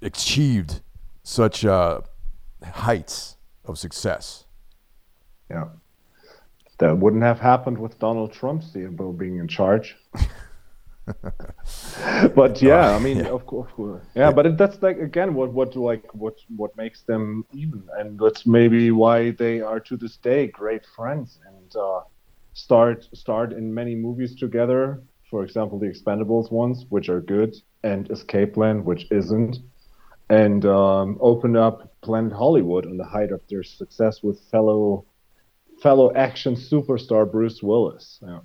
achieved such uh, heights of success. Yeah. That wouldn't have happened with Donald Trump still being in charge. but yeah, I mean, of course, of course. yeah. But it, that's like again, what what like what what makes them even, and that's maybe why they are to this day great friends and uh, start start in many movies together. For example, the Expendables ones, which are good, and Escape Plan, which isn't, and um, open up Planet Hollywood on the height of their success with fellow fellow action superstar Bruce Willis. Yeah.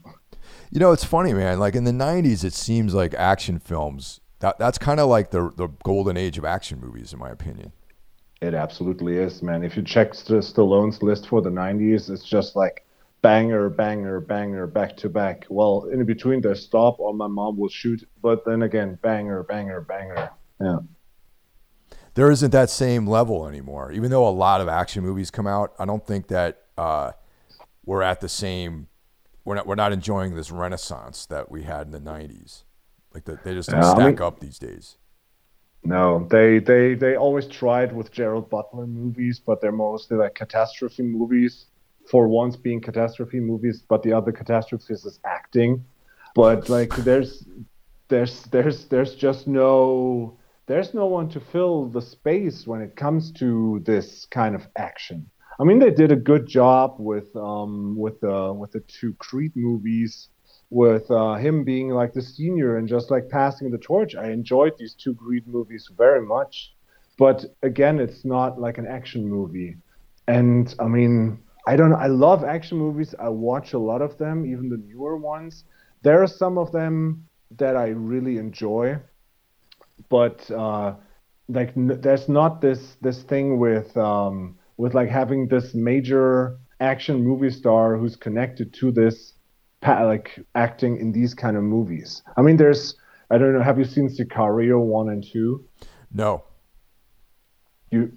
You know, it's funny, man. Like in the '90s, it seems like action films. That that's kind of like the the golden age of action movies, in my opinion. It absolutely is, man. If you check St- Stallone's list for the 90s, it's just like banger, banger, banger, back to back. Well, in between there's stop or my mom will shoot, but then again, banger, banger, banger. Yeah. There isn't that same level anymore. Even though a lot of action movies come out, I don't think that uh, we're at the same. We're not. We're not enjoying this renaissance that we had in the '90s. Like the, they just don't Yeah, I stack mean- up these days. No, they they they always tried with Gerard Butler movies, but they're mostly like catastrophe movies. For once being catastrophe movies, but the other catastrophes is acting. But like there's there's there's there's just no there's no one to fill the space when it comes to this kind of action. I mean, they did a good job with um with the with the two Creed movies with uh, him being like the senior and just like passing the torch. I enjoyed these two Creed movies very much, but again, it's not like an action movie. And I mean, I don't. I love action movies. I watch a lot of them, even the newer ones. There are some of them that I really enjoy, but uh, like n- there's not this this thing with um, with like having this major action movie star who's connected to this like acting in these kind of movies. I mean, there's I don't know. Have you seen Sicario one and two? No. You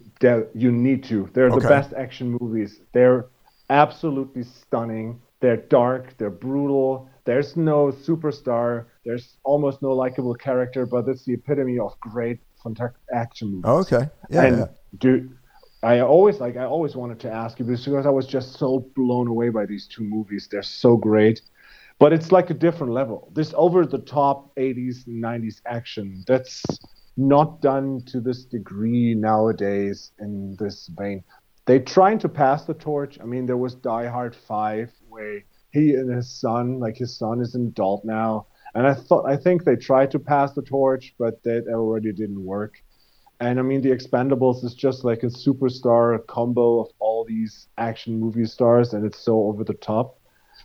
you need to. They're okay. the best action movies. They're absolutely stunning. They're dark. They're brutal. There's no superstar. There's almost no likable character, but it's the epitome of great action movies. Oh, okay. Yeah. And yeah. dude, I always like I always wanted to ask you because I was just so blown away by these two movies. They're so great but it's like a different level. This over the top 80s and 90s action that's not done to this degree nowadays in this vein. They're trying to pass the torch. I mean, there was Die Hard 5 where he and his son, like his son is an adult now. And I thought I think they tried to pass the torch, but that already didn't work. And I mean, The Expendables is just like a superstar combo of all these action movie stars, and it's so over the top.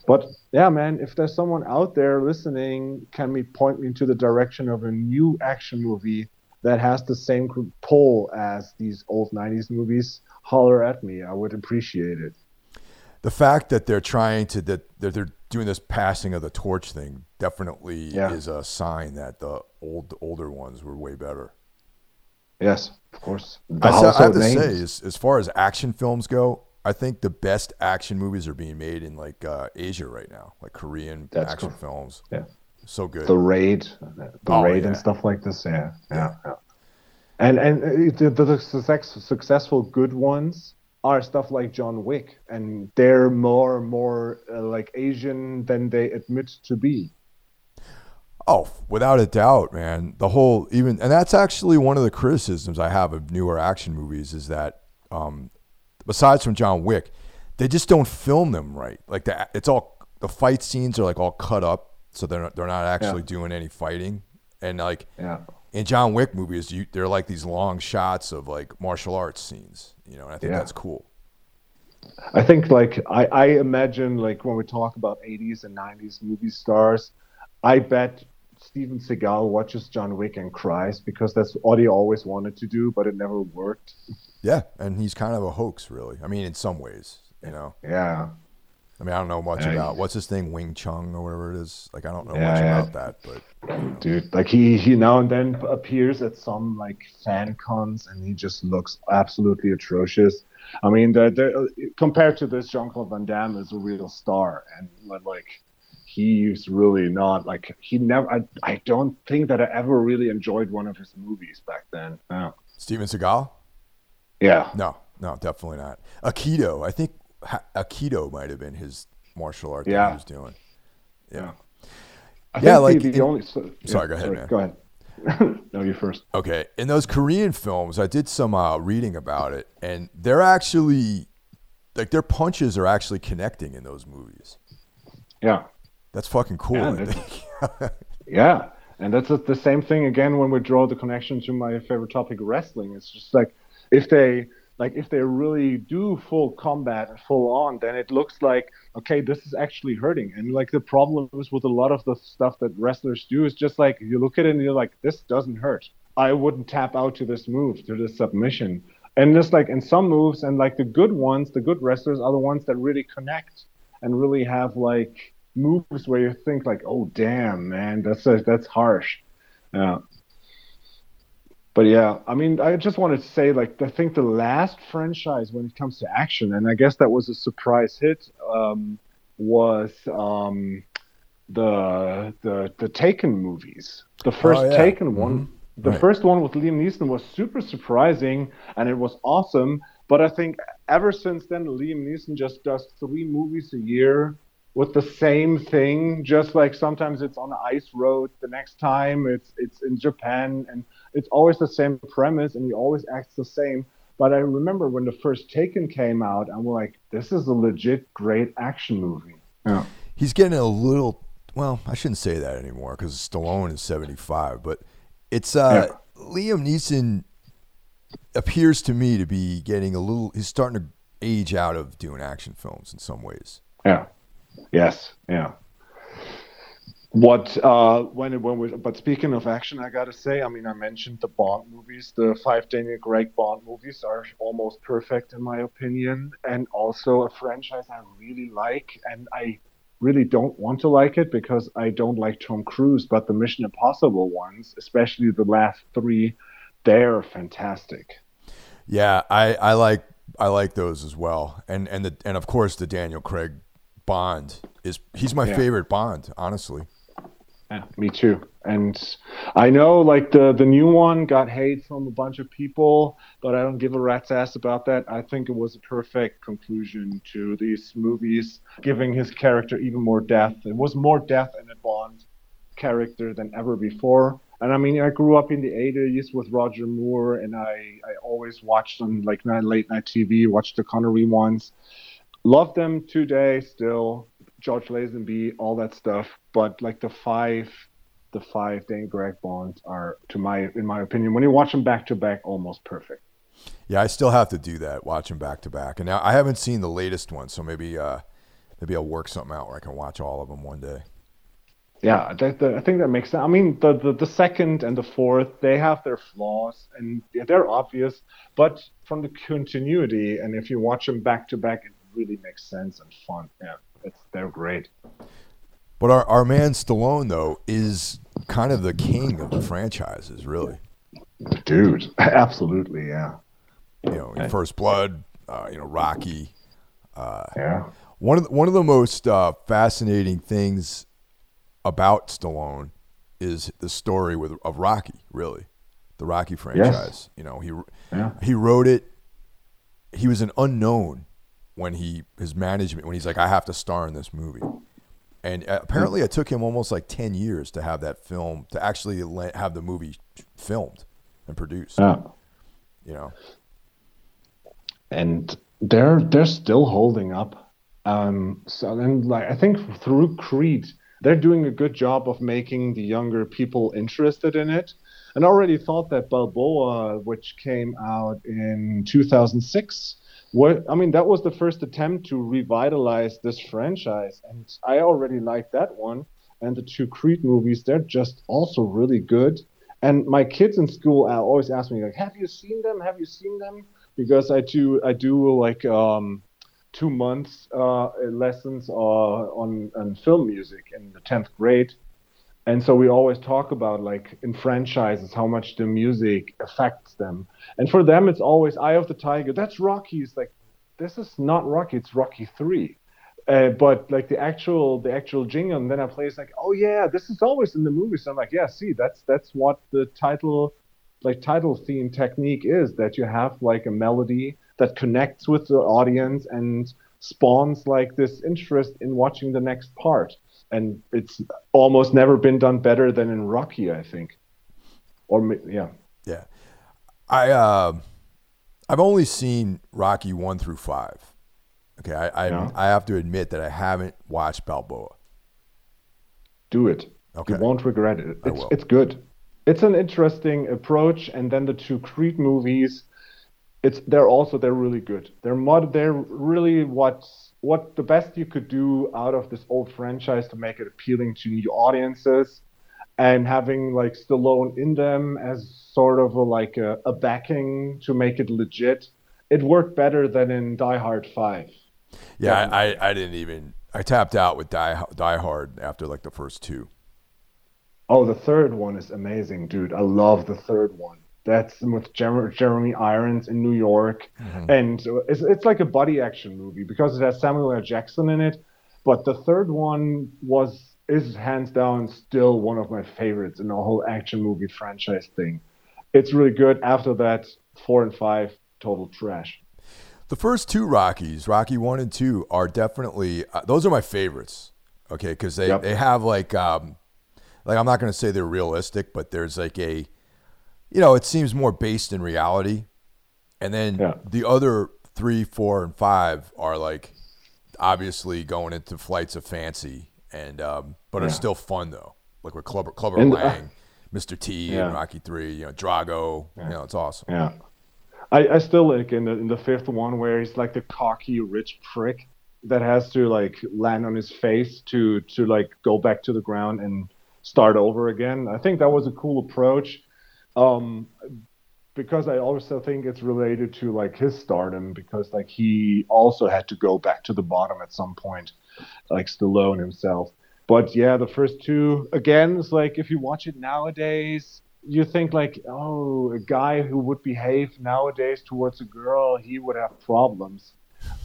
But yeah, man, if there's someone out there listening, can we point me into the direction of a new action movie that has the same pull as these old 90s movies? Holler at me. I would appreciate it. The fact that they're trying to that they're doing this passing of the torch thing definitely yeah. is a sign that the old older ones were way better. Yes, of course. I, I, have to names. say, as, as far as action films go, I think the best action movies are being made in like uh, Asia right now, like Korean That's action cool. films. Yeah, so good. The Raid, the oh, Raid, yeah. and stuff like this. Yeah, yeah, yeah. And and uh, the, the, the successful good ones are stuff like John Wick, and they're more more uh, like Asian than they admit to be. Oh, without a doubt, man. The whole even and that's actually one of the criticisms I have of newer action movies is that um, besides from John Wick, they just don't film them right. Like the it's all the fight scenes are like all cut up, so they're not, they're not actually yeah. doing any fighting. And like yeah. In John Wick movies, you they're like these long shots of like martial arts scenes. You know, and I think yeah. that's cool. I think like I, I imagine like when we talk about 80s and 90s movie stars, I bet Steven Seagal watches John Wick and cries because that's what he always wanted to do, but it never worked. Yeah, and he's kind of a hoax, really. I mean, in some ways, you know. Yeah. I mean, I don't know much about what's his thing, Wing Chun or whatever it is. Like, I don't know yeah, much yeah. about that, but you know. dude, like he he now and then appears at some like fan cons, and he just looks absolutely atrocious. I mean, the, the, uh, compared to this, Jean Claude Van Damme is a real star, and like he's really not like he never. I, I don't think that I ever really enjoyed one of his movies back then. Yeah. Steven Seagal. Yeah. No, no, definitely not. Aikido. I think Aikido might have been his martial art yeah. that he was doing. Yeah. Yeah, yeah like the, the in, only. So, sorry, go ahead, sorry, man. Go ahead. no, you first. Okay, in those Korean films, I did some uh, reading about it, and they're actually like their punches are actually connecting in those movies. Yeah, that's fucking cool. Yeah, yeah. and that's the same thing again when we draw the connection to my favorite topic, wrestling. It's just like if they like if they really do full combat full on, then it looks like okay, this is actually hurting. And like the problem is with a lot of the stuff that wrestlers do is just like you look at it and you're like, this doesn't hurt. I wouldn't tap out to this move, to this submission. And just like in some moves, and like the good ones, the good wrestlers are the ones that really connect and really have like moves where you think like, oh damn, man, that's a, that's harsh. Yeah but yeah, I mean, I just wanted to say, like, I think the last franchise when it comes to action, and I guess that was a surprise hit, um, was um, the the the Taken movies. The first oh, yeah. Taken one, mm-hmm. The Right. first one with Liam Neeson was super surprising and it was awesome. But I think ever since then, Liam Neeson just does three movies a year with the same thing. Just like sometimes it's on an ice road, the next time it's it's in Japan, and it's always the same premise, and he always acts the same. But I remember when the first Taken came out, I'm like, this is a legit great action movie. Yeah. He's getting a little. Well, I shouldn't say that anymore because Stallone is seventy five, but it's uh, Liam Neeson appears to me to be getting a little. He's starting to age out of doing action films in some ways. Yeah. Yes. Yeah. What uh when it when we but speaking of action, I gotta say, I mean I mentioned the Bond movies, the five Daniel Craig Bond movies are almost perfect in my opinion. And also a franchise I really like and I really don't want to like it because I don't like Tom Cruise, but the Mission Impossible ones, especially the last three, they're fantastic. Yeah, I, I like I like those as well, and and the and of course the Daniel Craig Bond is he's my Yeah. favorite Bond, honestly. Yeah, me too. And I know like the the new one got hate from a bunch of people, but I don't give a rat's ass about that. I think it was a perfect conclusion to these movies, giving his character even more depth. It was more depth in a Bond character than ever before. And I mean, I grew up in the 80s with Roger Moore, and I, I always watched on like late night TV, watched the Connery ones. Love them today still. George Lazenby, all that stuff. But like the five, the five Daniel Craig Bonds are, to my, in my opinion, when you watch them back to back, almost perfect. Yeah, I still have to do that, watch them back to back. And now I haven't seen the latest one, so maybe uh, maybe I'll work something out where I can watch all of them one day. Yeah, that, that- I think that makes sense. I mean, the, the the second and the fourth, they have their flaws, and they're obvious. But from the continuity, and if you watch them back to back, it really makes sense and fun. Yeah, it's they're great. But our, our man Stallone though is kind of the king of the franchises, really. Dude, absolutely, yeah, You know, in First Blood, uh, you know, Rocky. yeah. One of the, one of the most uh, fascinating things about Stallone is the story with of Rocky, really, the Rocky franchise. You know, he Yeah. he wrote it. He was an unknown when he his management when he's like, I have to star in this movie, and uh, apparently it took him almost like ten years to have that film to actually have the movie filmed and produced. You know, and they're they're still holding up. Um, so and like I think through Creed, they're doing a good job of making the younger people interested in it. And I already thought that Balboa, which came out in 2006, what I mean that was the first attempt to revitalize this franchise, and I already liked that one. And the two Creed movies, they're just also really good. And my kids in school uh, always ask me like, "Have you seen them? Have you seen them?" Because I do, I do like um, two months uh, lessons uh, on on film music in the tenth grade, and so we always talk about like in franchises how much the music affects them. And for them, it's always "Eye of the Tiger." That's Rocky. It's like this is not Rocky. It's Rocky Three. Uh, but like the actual the actual jingle, and then I play it's like, oh yeah, this is always in the movie. So I'm like, yeah, see, that's that's what the title like title theme technique is that you have like a melody that connects with the audience and spawns like this interest in watching the next part. And it's almost never been done better than in Rocky, I think. Or yeah, Yeah, I uh, I've only seen Rocky one through five. Okay, I I, Yeah. I have to admit that I haven't watched Balboa. do it. Okay. You won't regret it. It's it's good. It's an interesting approach, and then the two Creed movies, it's they're also they're really good. They're mod they're really what what the best you could do out of this old franchise to make it appealing to new audiences, and having like Stallone in them as sort of a, like a, a backing to make it legit. It worked better than in Die Hard Five. Yeah, I, I, I didn't even I tapped out with Die Die Hard after like the first two. Oh, the third one is amazing, dude. I love the third one. That's with Jer- Jeremy Irons in New York, and it's it's like a buddy action movie because it has Samuel L. Jackson in it. But the third one was is hands down still one of my favorites in the whole action movie franchise thing. it's really good. After that, four and five, total trash. The first two Rockies, Rocky one and two, are definitely uh, those are my favorites. Okay, because they, Yep. they have like um, like I'm not going to say they're realistic, but there's like a, you know, it seems more based in reality. And then Yeah. the other three, four, and five are like obviously going into flights of fancy, and um, but are still fun though. Like with Clubber, Clubber And, uh, Lang, Mr. T, Yeah. and Rocky Three. You know, Drago. You know, it's awesome. Yeah. I, I still like in the in the fifth one where he's like the cocky rich prick that has to like land on his face to to like go back to the ground and start over again. I think that was a cool approach. Um because I also think it's related to like his stardom because like he also had to go back to the bottom at some point, like Stallone himself. But yeah, the first two again, it's like if you watch it nowadays, you think like, oh, a guy who would behave nowadays towards a girl, he would have problems.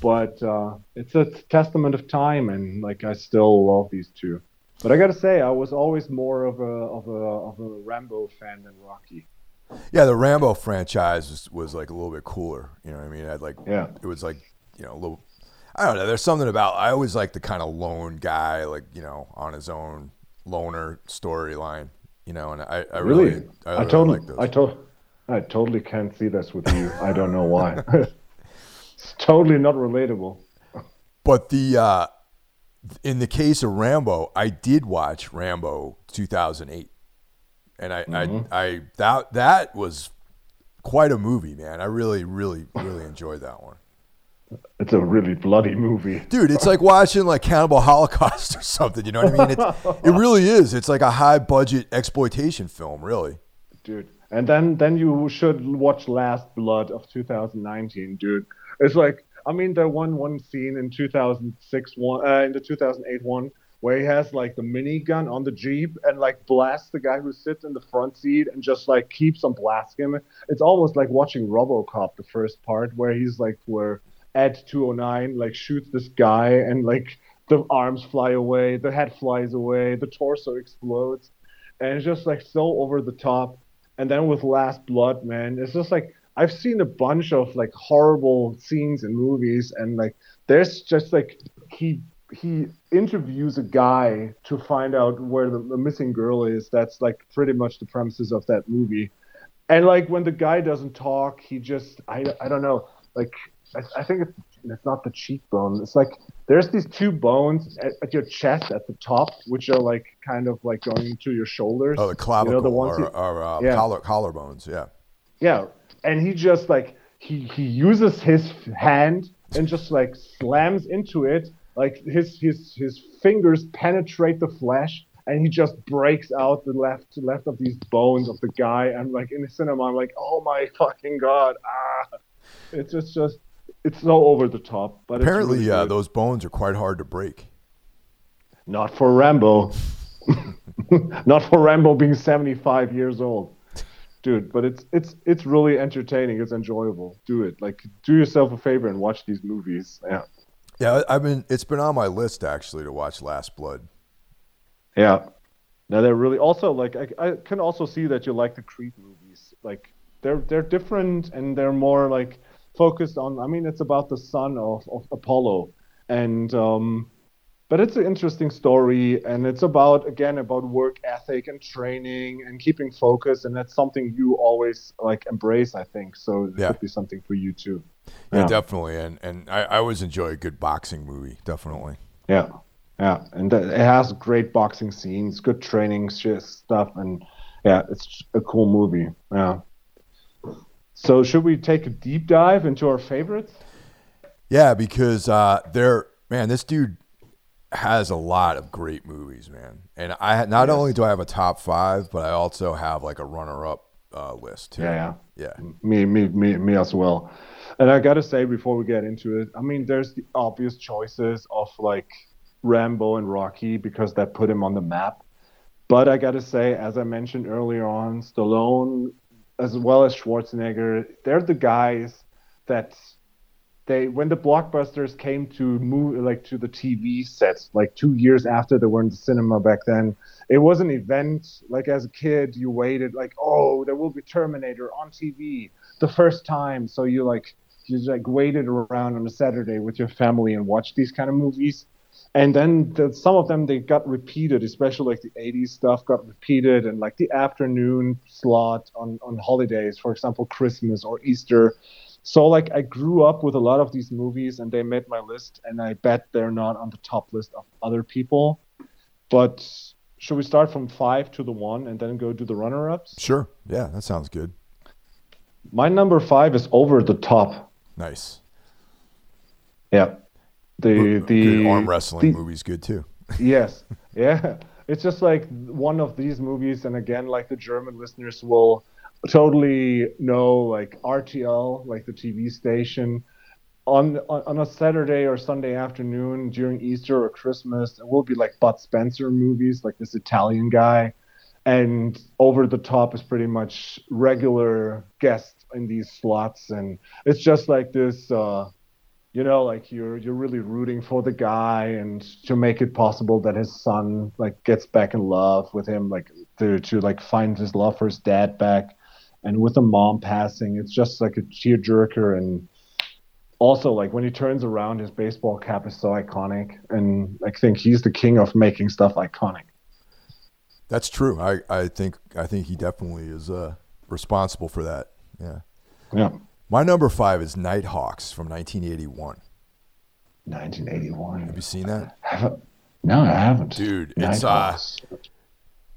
But uh, it's a testament of time, and like I still love these two. But I gotta say, I was always more of a of a of a Rambo fan than Rocky. Yeah, the Rambo franchise was, was like a little bit cooler. You know what I mean? I had like Yeah. it was like you know a little. I don't know. There's something about I always like the kind of lone guy, like you know, on his own loner storyline. You know, and I, I really, Really, I, I, totally, like. I to- I totally can't see this with you. I don't know why. it's totally not relatable. But the uh, in the case of Rambo, I did watch Rambo 2008, and I, Mm-hmm. I, I that that was quite a movie, man. I really, really, really enjoyed that one. It's a really bloody movie. Dude, it's like watching like Cannibal Holocaust or something. You know what I mean? It's, it really is. It's like a high budget exploitation film, really. dude. And then then you should watch Last Blood of 2019, dude. It's like I mean, the one one scene in 2006 one uh, in the 2008 one where he has like the minigun on the jeep and like blasts the guy who sits in the front seat and just like keeps on blasting him. It's almost like watching RoboCop, the first part, where he's like where Ed 209 like shoots this guy and like the arms fly away, the head flies away, the torso explodes, and it's just like so over the top. And then with Last Blood, man, it's just like I've seen a bunch of like horrible scenes in movies, and like there's just like he he interviews a guy to find out where the, the missing girl is. That's like pretty much the premises of that movie. And like when the guy doesn't talk, he just I, I don't know like I, I think it's, it's not the cheekbone. It's like there's these two bones at, at your chest at the top, which are like kind of like going to your shoulders. Oh, the clavicle You know, the ones or, you- or uh, Yeah. collar, collarbones. Yeah. yeah, and he just like he he uses his hand and just like slams into it. Like his his his fingers penetrate the flesh, and he just breaks out the left left of these bones of the guy. I'm like in the cinema, I'm like, oh my fucking god, ah! It's just just it's so over the top. But Apparently, really uh, good. those bones are quite hard to break. Not for Rambo. Not for Rambo being 75 years old. Dude, but it's it's it's really entertaining. It's enjoyable. Do it. Like do yourself a favor and watch these movies. Yeah. Yeah, I- I've been. It's been on my list actually to watch Last Blood. Yeah. Now they're really also like I, I can also see that you like the Creed movies. Like they're they're different and they're more like focused on I mean it's about the son of, of Apollo and um but it's an interesting story and it's about again about work ethic and training and keeping focus and that's something you always like embrace I think so it Yeah. could be something for you too. Yeah, Yeah. definitely. And and I, I always enjoy a good boxing movie. Definitely. Yeah, yeah, and it has great boxing scenes, good training stuff, and yeah, it's a cool movie. Yeah. So should we take a deep dive into our favorites? Yeah, because uh, they're man, this dude has a lot of great movies, man. And I not only do I have a top five, but I also have like a runner-up uh, list too. Yeah, yeah. Me, me, me, me as well. And I gotta say before we get into it, I mean, there's the obvious choices of like Rambo and Rocky because that put him on the map. But I gotta say, as I mentioned earlier on, Stallone as well as Schwarzenegger, they're the guys that they when the blockbusters came to move like to the TV sets, like two years after they were in the cinema back then, it was an event. Like as a kid, you waited like, oh, there will be Terminator on TV the first time, so you like you like waited around on a Saturday with your family and watched these kind of movies. And then the, some of them they got repeated, especially like the 80s stuff got repeated, and like the afternoon slot on on holidays, for example, Christmas or Easter so like I grew up with a lot of these movies and they made my list and I bet they're not on the top list of other people. But should we start from five to the one and then go to the runner ups? Sure. Yeah, that sounds good. My number five is over the top. Nice. Yeah. The Good the arm wrestling the- movie's good too. yes. Yeah. It's just like one of these movies, and again, like the German listeners will totally know, like RTL, like the TV station, on on a Saturday or Sunday afternoon during Easter or Christmas, it will be like Bud Spencer movies, like this Italian guy, and Over the Top is pretty much regular guest in these slots, and it's just like this. Uh, you know like you're you're really rooting for the guy and to make it possible that his son like gets back in love with him like to to like find his love for his dad back and with a mom passing it's just like a tearjerker and also like when he turns around his baseball cap is so iconic and i think he's the king of making stuff iconic That's true. I, I think I think he definitely is uh, responsible for that. Yeah. yeah My number five is Nighthawks from 1981. 1981 Have you seen that? Haven't- no i haven't Dude, it's, uh.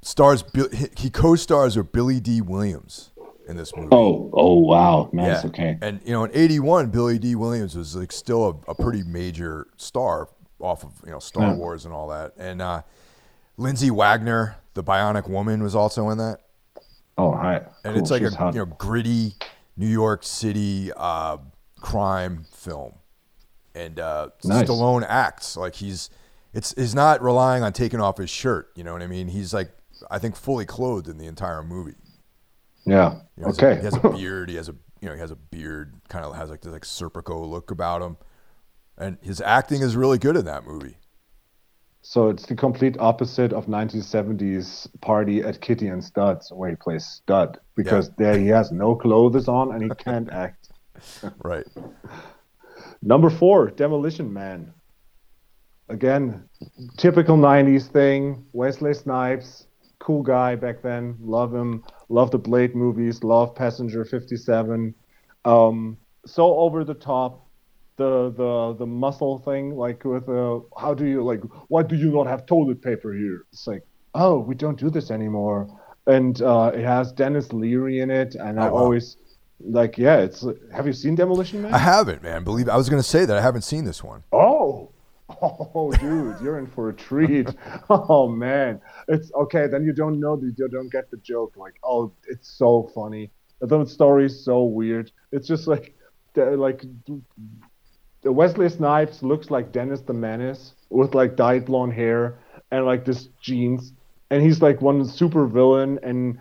Stars. He- He co-stars with Billy Dee Williams in this movie. oh oh wow nice Yeah. okay And you know, in '81, Billy Dee Williams was like still a, a pretty major star off of you know Star Yeah. Wars and all that. And uh, Lindsay Wagner, the Bionic Woman, was also in that. oh hi And Cool, it's like she's a hot. you know gritty New York City uh, crime film. And uh, Nice. Stallone acts like he's it's he's not relying on taking off his shirt. You know what I mean? He's like I think fully clothed in the entire movie. Yeah He has a- okay he has a beard. He has a you know he has a beard. Kind of has like this like Serpico look about him, and his acting is really good in that movie. So it's the complete opposite of 1970s party at Kitty and Studs, where he plays stud, because there he has no clothes on and he can't act. Right. Number four, Demolition Man. Again, typical 90s thing. Wesley Snipes, cool guy back then. Love him. Love the Blade movies. Love Passenger 57. Um, so over the top. The, the the muscle thing like with uh how do you like why do you not have toilet paper here it's like oh we don't do this anymore and uh it has denis leary in it and i Oh, wow. always like yeah it's have you seen demolition man I haven't, man. Believe I was going to say that I haven't seen this one. Oh, oh, dude, you're in for a treat. Oh man, it's okay. Then you don't know you don't get the joke. Like, oh, it's so funny. The story is so weird. It's just like, like, Wesley Snipes looks like Dennis the Menace with like dyed blonde hair and like this jeans, and he's like one super villain and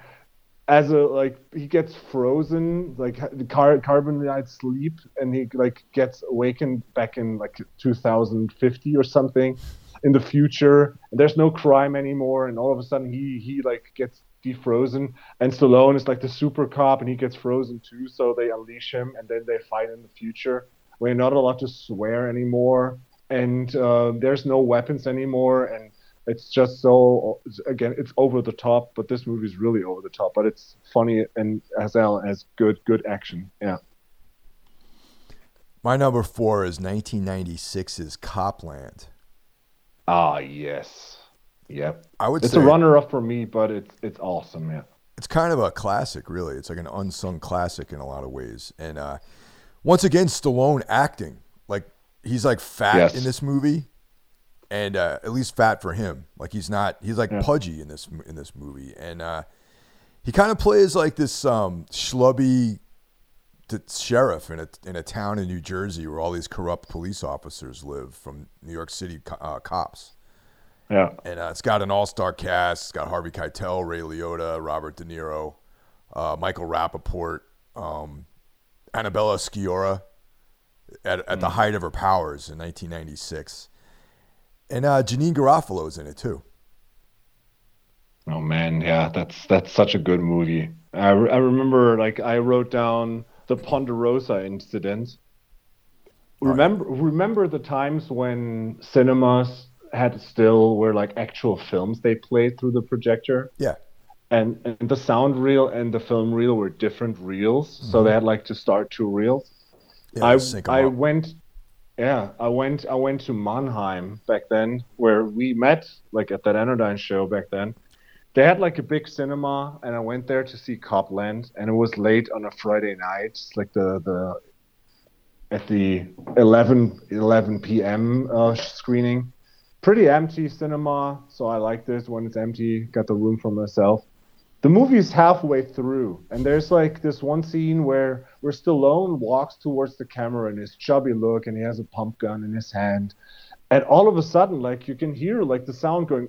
as a like he gets frozen like the car carbonite sleep and he like gets awakened back in like 2050 or something in the future. And there's no crime anymore and all of a sudden he he like gets defrozen. And Stallone is like the super cop and he gets frozen too so they unleash him and then they fight in the future. We're not allowed to swear anymore and uh, there's no weapons anymore and it's just so again it's over the top but this movie is really over the top but it's funny and as well as good good action yeah My number four is 1996's Copland. ah yes yep I would it's say a runner up for me but it's it's awesome yeah it's kind of a classic, really. It's like an unsung classic in a lot of ways. And uh, once again, Stallone acting like he's like fat Yes. in this movie, and uh, at least fat for him. Like he's not. He's like Yeah. pudgy in this in this movie, and uh, he kind of plays like this um, schlubby t- sheriff in a in a town in New Jersey where all these corrupt police officers live from New York City co- uh, cops. yeah And uh, it's got an all star cast. It's got Harvey Keitel, Ray Liotta, Robert De Niro, uh, Michael Rapaport, um, Annabella Sciorra. at, at the height of her powers in 1996. And uh, Janeane Garofalo's in it too. Oh man, yeah, that's that's such a good movie. I, re- I remember like I wrote down the Ponderosa incident. Remember remember the times when cinemas had still were like actual films they played through the projector Yeah. and, and the sound reel and the film reel were different reels so they had like to start two reels yeah I let's sync 'em I up. went yeah I went I went to Mannheim back then where we met like at that Anodyne show back then. They had like a big cinema and I went there to see Copland and it was late on a Friday night like the the at the 11 11 p.m. Uh, screening. Pretty empty cinema so I like this when it's empty got the room for myself the movie's halfway through, and there's like this one scene where where Stallone walks towards the camera in his chubby look, and he has a pump gun in his hand, and all of a sudden, like you can hear like the sound going,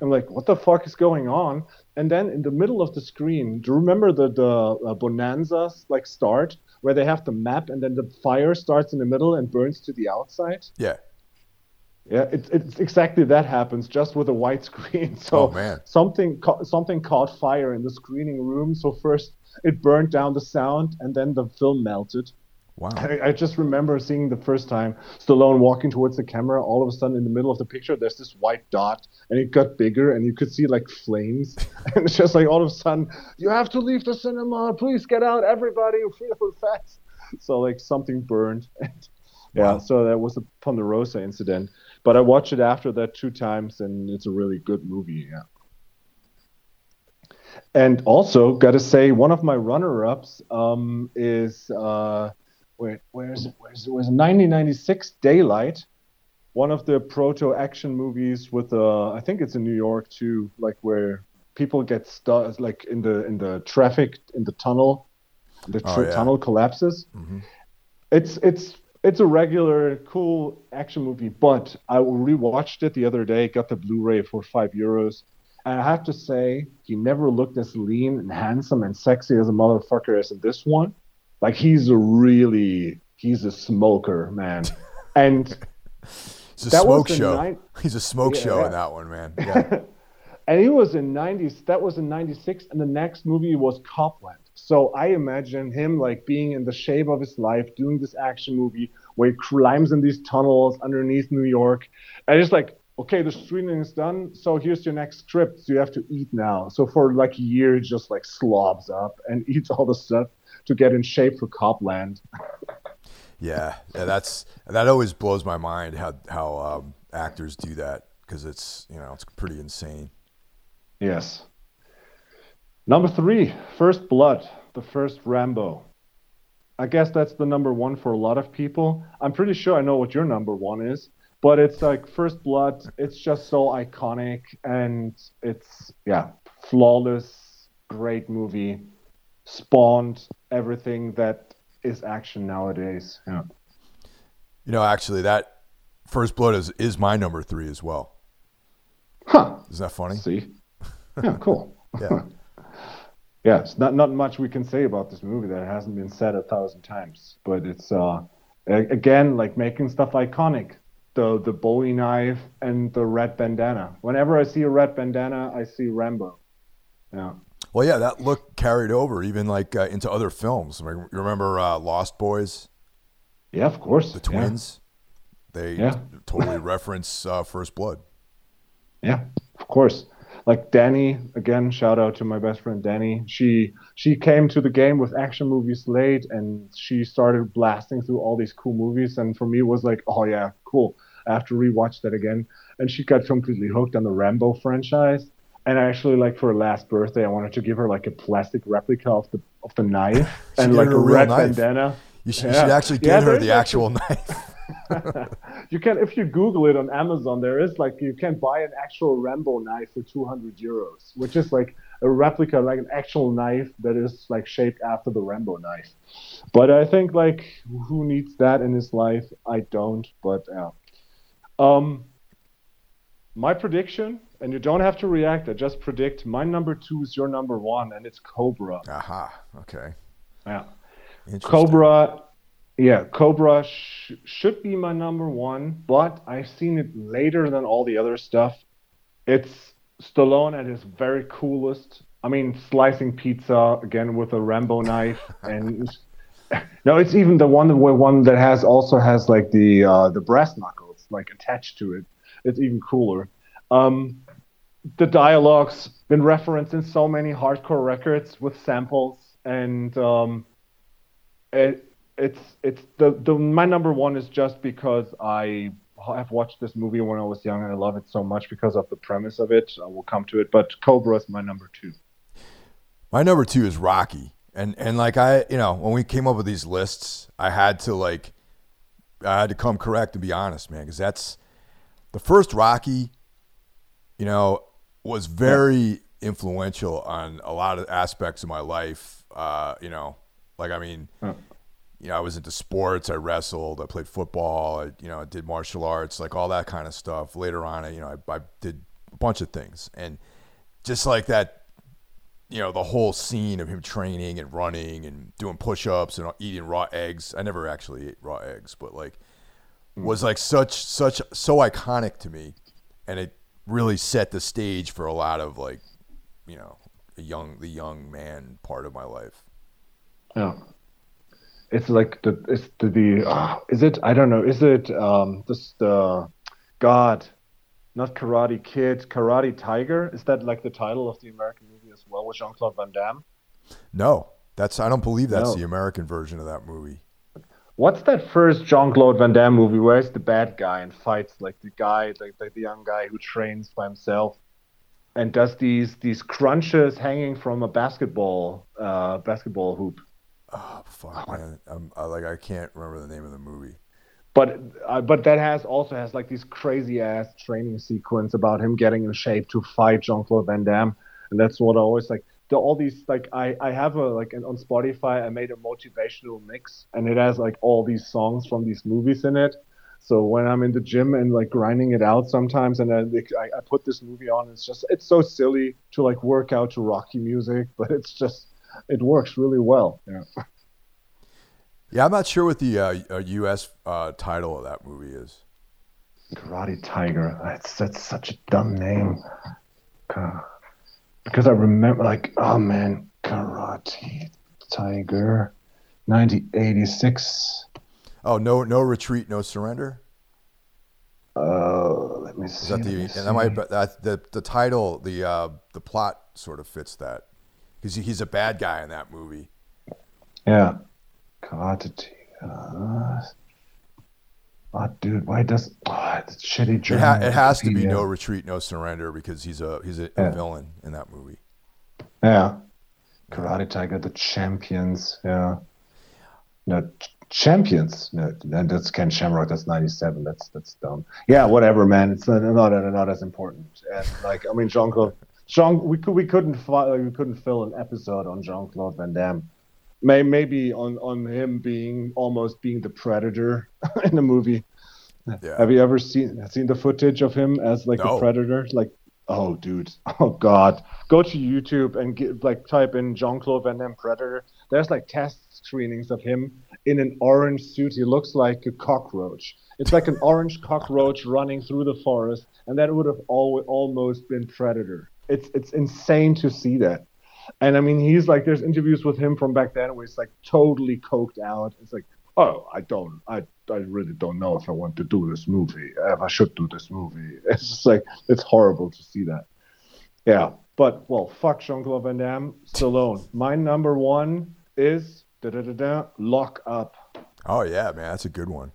I'm like, what the fuck is going on? And then in the middle of the screen, do you remember the the uh, bonanzas like start where they have the map, and then the fire starts in the middle and burns to the outside? Yeah. Yeah, it's it's exactly that happens just with a white screen. So Oh, man. something ca- something caught fire in the screening room. So first it burned down the sound, and then the film melted. Wow. I, I just remember seeing the first time Stallone walking towards the camera. All of a sudden, in the middle of the picture, there's this white dot, and it got bigger, and you could see like flames. and it's just like all of a sudden, you have to leave the cinema. Please get out, everybody, real fast. So like something burned. yeah, Wow. so that was the Ponderosa incident. But I watched it after that two times, and it's a really good movie. Yeah. And also, gotta say, one of my runner-ups um, is uh, where where's it? Where's it? Was 1996 Daylight, one of the proto-action movies with uh, I think it's in New York too, like where people get stuck, like in the in the traffic in the tunnel, the Oh, yeah. tunnel collapses. Mhm. It's it's it's a regular cool action movie, but I rewatched it the other day, got the Blu-ray for five euros. And I have to say, he never looked as lean and handsome and sexy as a motherfucker as in this one. Like he's a really he's a smoker, man. And It's a smoke show. night- He's a smoke Yeah, show yeah. in that one, man. Yeah. and he was in 90s that was in 96 and the next movie was copland so i imagine him like being in the shape of his life doing this action movie where he climbs in these tunnels underneath new york. And it's like okay the screening is done. So here's your next script. So you have to eat now. So for like a year he just like slobs up and eats all the stuff to get in shape for copland. Yeah, yeah, that's that always blows my mind how how um, actors do that because it's you know it's pretty insane. Yes. Number three, First Blood, the first Rambo. I guess that's the number one for a lot of people. I'm pretty sure I know what your number one is, but it's like First Blood. It's just so iconic and it's, yeah, flawless, great movie. Spawned everything that is action nowadays. Yeah. You know, actually, that First Blood is is my number three as well. Huh. Isn't that funny? See? Yeah, cool. Yeah. Yeah, it's not not much we can say about this movie that hasn't been said a thousand times. But it's uh again like making stuff iconic. The the Bowie knife and the red bandana. Whenever I see a red bandana, I see Rambo. Yeah. Well, yeah, that look carried over even like uh, into other films. I mean, you remember uh, Lost Boys, Yeah, of course. the twins? They Yeah. totally reference uh, First Blood. Yeah, of course. Like Danny, again, shout out to my best friend Danny. She she came to the game with action movies late, and she started blasting through all these cool movies. And for me, it was like, oh yeah, cool. I have to rewatch that again. And she got completely hooked on the Rambo franchise. And I actually, like for her last birthday, I wanted to give her like a plastic replica of the of the knife and like a a real red knife. bandana. You should, you should actually Yeah, her the actual knife. You can if you google it on amazon there is like you can buy an actual rambo knife for 200 euros which is like a replica like an actual knife that is like shaped after the rambo knife but i think like who needs that in his life i don't but yeah um my prediction and you don't have to react i just predict my number two is your number one and it's cobra Aha. Okay. yeah. Cobra, yeah, Cobra sh- should be my number one, but I've seen it later than all the other stuff. It's Stallone at his very coolest. I mean, slicing pizza again with a Rambo knife, and no, it's even the one where one that has also has like the uh, the brass knuckles like attached to it. It's even cooler. Um, the dialogues been referenced in so many hardcore records with samples, and um, it it's it's the the my number one is just because I have watched this movie when I was young and I love it so much because of the premise of it. I will come to it, but Cobra is my number two. My number two is Rocky, and and like I, you know, when we came up with these lists, I had to like, I had to come correct and be honest, man, because that's the first Rocky. You know, was very influential on a lot of aspects of my life. Uh, you know, like I mean, Yeah. You know, I was into sports. I wrestled. I played football. I, you know, I did martial arts, like all that kind of stuff. Later on, I, you know, I, I did a bunch of things, and just like that, you know, the whole scene of him training and running and doing push-ups and eating raw eggs. I never actually ate raw eggs, but like, mm. was like such such so iconic to me, and it really set the stage for a lot of like, you know, a young the young man part of my life. Yeah. It's like the it's the, the uh, is it I don't know is it um this the God not Karate Kid Karate Tiger is that like the title of the American movie as well with Jean Claude Van Damme? No, that's I don't believe that's No. the American version of that movie. What's that first Jean Claude Van Damme movie where he's the bad guy and fights like the guy like, like the young guy who trains by himself and does these these crunches hanging from a basketball uh basketball hoop. Oh fuck, man! I'm, I, like I can't remember the name of the movie. but uh, but that has also has like these crazy ass training sequence about him getting in shape to fight Jean Claude Van Damme, and that's what I always like. The, all these like I I have a like an, on Spotify I made a motivational mix and it has like all these songs from these movies in it. So when I'm in the gym and like grinding it out sometimes, and I, I, I put this movie on, it's just it's so silly to like work out to Rocky music, but it's just it works really well. Yeah. Yeah, I'm not sure what the uh, uh, U.S. Uh, title of that movie is. Karate Tiger. That's that's such a dumb name. Because I remember, like, oh man, Karate Tiger, 1986. Oh, no, no retreat, no surrender. Uh, let me see. Is that the and that might that the the title the uh, the plot sort of fits that because he's a bad guy in that movie. Yeah. Karate Tiger. Oh, dude, why does oh, it's shitty It, ha- it has to be Wikipedia. no retreat, no surrender because he's a he's a, Yeah. a villain in that movie. Yeah. Karate Tiger, the champions. Yeah. No, ch- champions. No, and that's Ken Shamrock. That's 97. That's that's dumb. Yeah, whatever, man. It's not not, not as important. And like, I mean, Jean Claude. Jean, we could we couldn't we couldn't fill an episode on Jean Claude Van Damme. May, maybe on on him being almost being the predator in the movie. Yeah. Have you ever seen seen the footage of him as like No. a predator? Like, oh, dude, oh god, go to YouTube and get, like type in Jean Claude Van Damme Predator. There's like test screenings of him in an orange suit. He looks like a cockroach. It's like an orange cockroach running through the forest, and that would have al- almost been Predator. It's it's insane to see that. And I mean, he's like, there's interviews with him from back then where he's like totally coked out. It's like, oh, I don't, I, I really don't know if I want to do this movie, if I should do this movie. It's just like, it's horrible to see that. Yeah, but well, fuck Jean Claude Van Damme, Stallone. My number one is da da da da, Lock Up. Oh yeah, man, that's a good one.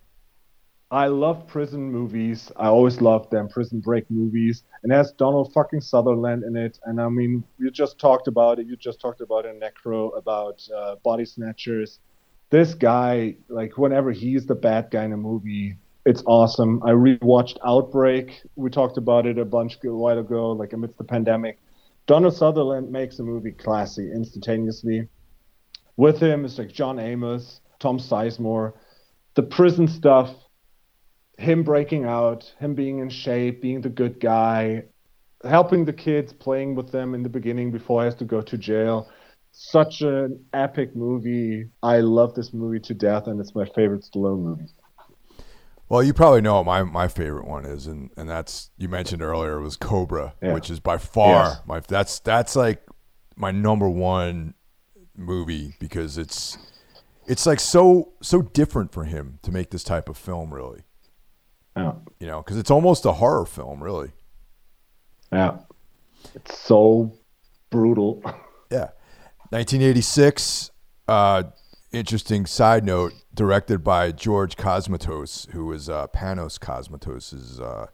I love prison movies. I always loved them, prison break movies. And it has Donald fucking Sutherland in it. And I mean, you just talked about it. You just talked about a Necro about uh, body snatchers. This guy, like, whenever he's the bad guy in a movie, it's awesome. I rewatched Outbreak. We talked about it a bunch a while ago, like amidst the pandemic. Donald Sutherland makes a movie classy instantaneously. With him is like John Amos, Tom Sizemore, the prison stuff him breaking out, him being in shape, being the good guy, helping the kids, playing with them in the beginning before he has to go to jail. such an epic movie. I love this movie to death, and it's my favorite Stallone movie. Well, you probably know my my favorite one is, and and that's you mentioned earlier was Cobra, Yeah. which is by far Yes. my that's that's like my number one movie because it's it's like so so different for him to make this type of film, really. Yeah, You know, because it's almost a horror film, really. yeah. It's so brutal. Yeah. 1986. Uh, interesting side note: directed by George Cosmatos, who was uh, Panos Cosmatos' uh, Oh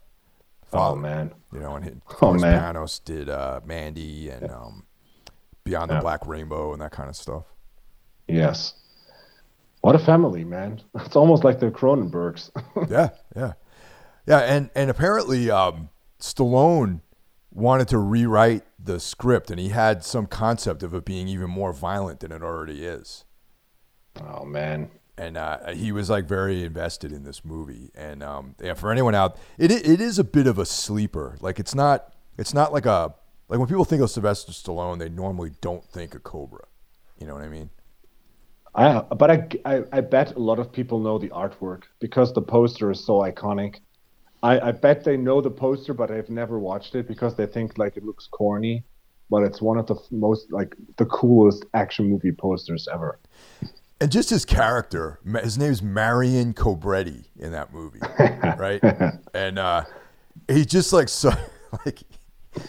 father. man. You know, and Oh, man. Panos did uh, Mandy and um, Beyond the Yeah. Black Rainbow and that kind of stuff. Yes. What a family, man. It's almost like the Cronenbergs. yeah, yeah, yeah. And and apparently, um, Stallone wanted to rewrite the script, and he had some concept of it being even more violent than it already is. oh man. and uh, he was like very invested in this movie. And um, yeah, for anyone out, it it is a bit of a sleeper. Like it's not it's not like a like when people think of Sylvester Stallone, they normally don't think of Cobra. You know what I mean? I but I, I I bet a lot of people know the artwork because the poster is so iconic. I, I bet they know the poster, but they've never watched it because they think like it looks corny. But it's one of the f- most like the coolest action movie posters ever. And just his character, his name's Marion Cobretti in that movie, right? And uh, he's just like so, like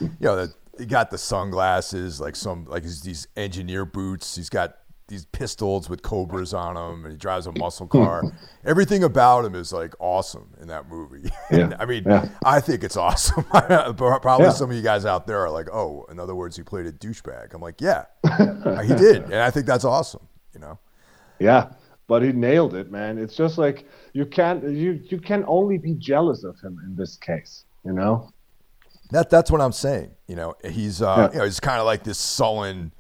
you know, the, he got the sunglasses, like some like his, these engineer boots. He's got these pistols with cobras on them, and he drives a muscle car. Everything about him is like awesome in that movie. And, Yeah, I mean, yeah. I think it's awesome. Probably Yeah. some of you guys out there are like, oh, in other words, he played a douchebag. I'm like, yeah, he did, and I think that's awesome. You know. Yeah, but he nailed it, man. It's just like you can't you you can only be jealous of him in this case, you know? That that's what I'm saying. You know, he's uh, Yeah. you know, he's kind of like this sullen,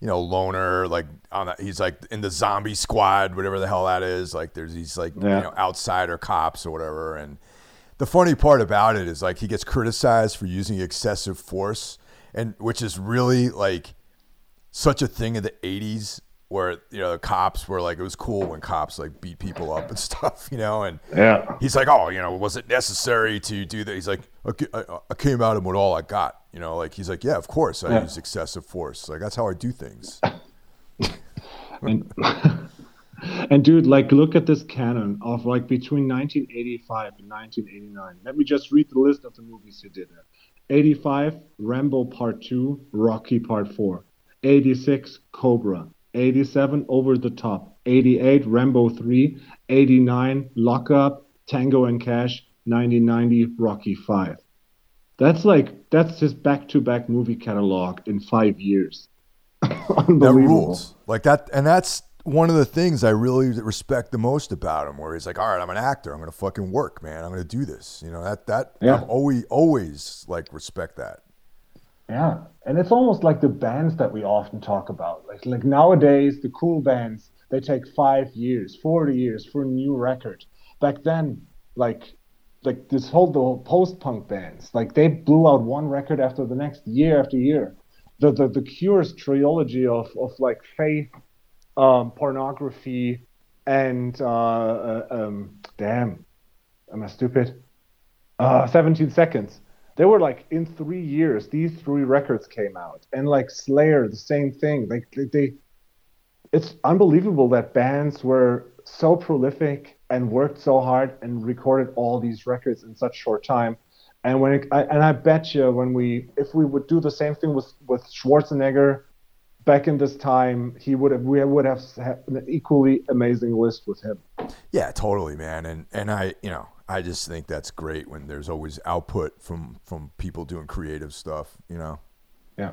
you know, loner. Like on the, he's like in the zombie squad, whatever the hell that is. Like there's these like Yeah. you know outsider cops or whatever. And the funny part about it is like he gets criticized for using excessive force, and which is really like such a thing in the '80s where you know the cops were like it was cool when cops like beat people up and stuff, you know, and Yeah. he's like, oh, you know, was it necessary to do that? He's like, I, ca- I, I came at him with all I got, you know, like he's like, yeah, of course, I Yeah. use excessive force, like that's how I do things. And, and dude, like look at this canon of like between 1985 and 1989. Let me just read the list of the movies he did there. 85 Rambo Part 2, Rocky Part 4. 86 Cobra. 87 Over the Top. 88 Rambo 3. 89 Lockup, Tango and Cash. 1990 Rocky 5. That's like that's his back-to-back movie catalog in 5 years. Unbelievable. that rules, like that, and that's one of the things I really respect the most about him. Where he's like, all right, I'm an actor, I'm gonna fucking work, man, I'm gonna do this, you know, that that Yeah. I've always always like respect that. Yeah, and it's almost like the bands that we often talk about. Like like nowadays, the cool bands they take five years, forty years for a new record. Back then, like like this whole the post punk bands, like they blew out one record after the next, year after year. The the the Cure's trilogy of of like faith, um, pornography, and uh, uh, um, damn, am I stupid? Uh, 17 seconds. They were like in three years, these three records came out, and like Slayer, the same thing. Like they, they it's unbelievable that bands were so prolific and worked so hard and recorded all these records in such short time. And when it, I, and I bet you when we if we would do the same thing with with Schwarzenegger back in this time, he would have we would have an equally amazing list with him. Yeah, totally, man. And and I, you know, I just think that's great when there's always output from from people doing creative stuff, you know. Yeah.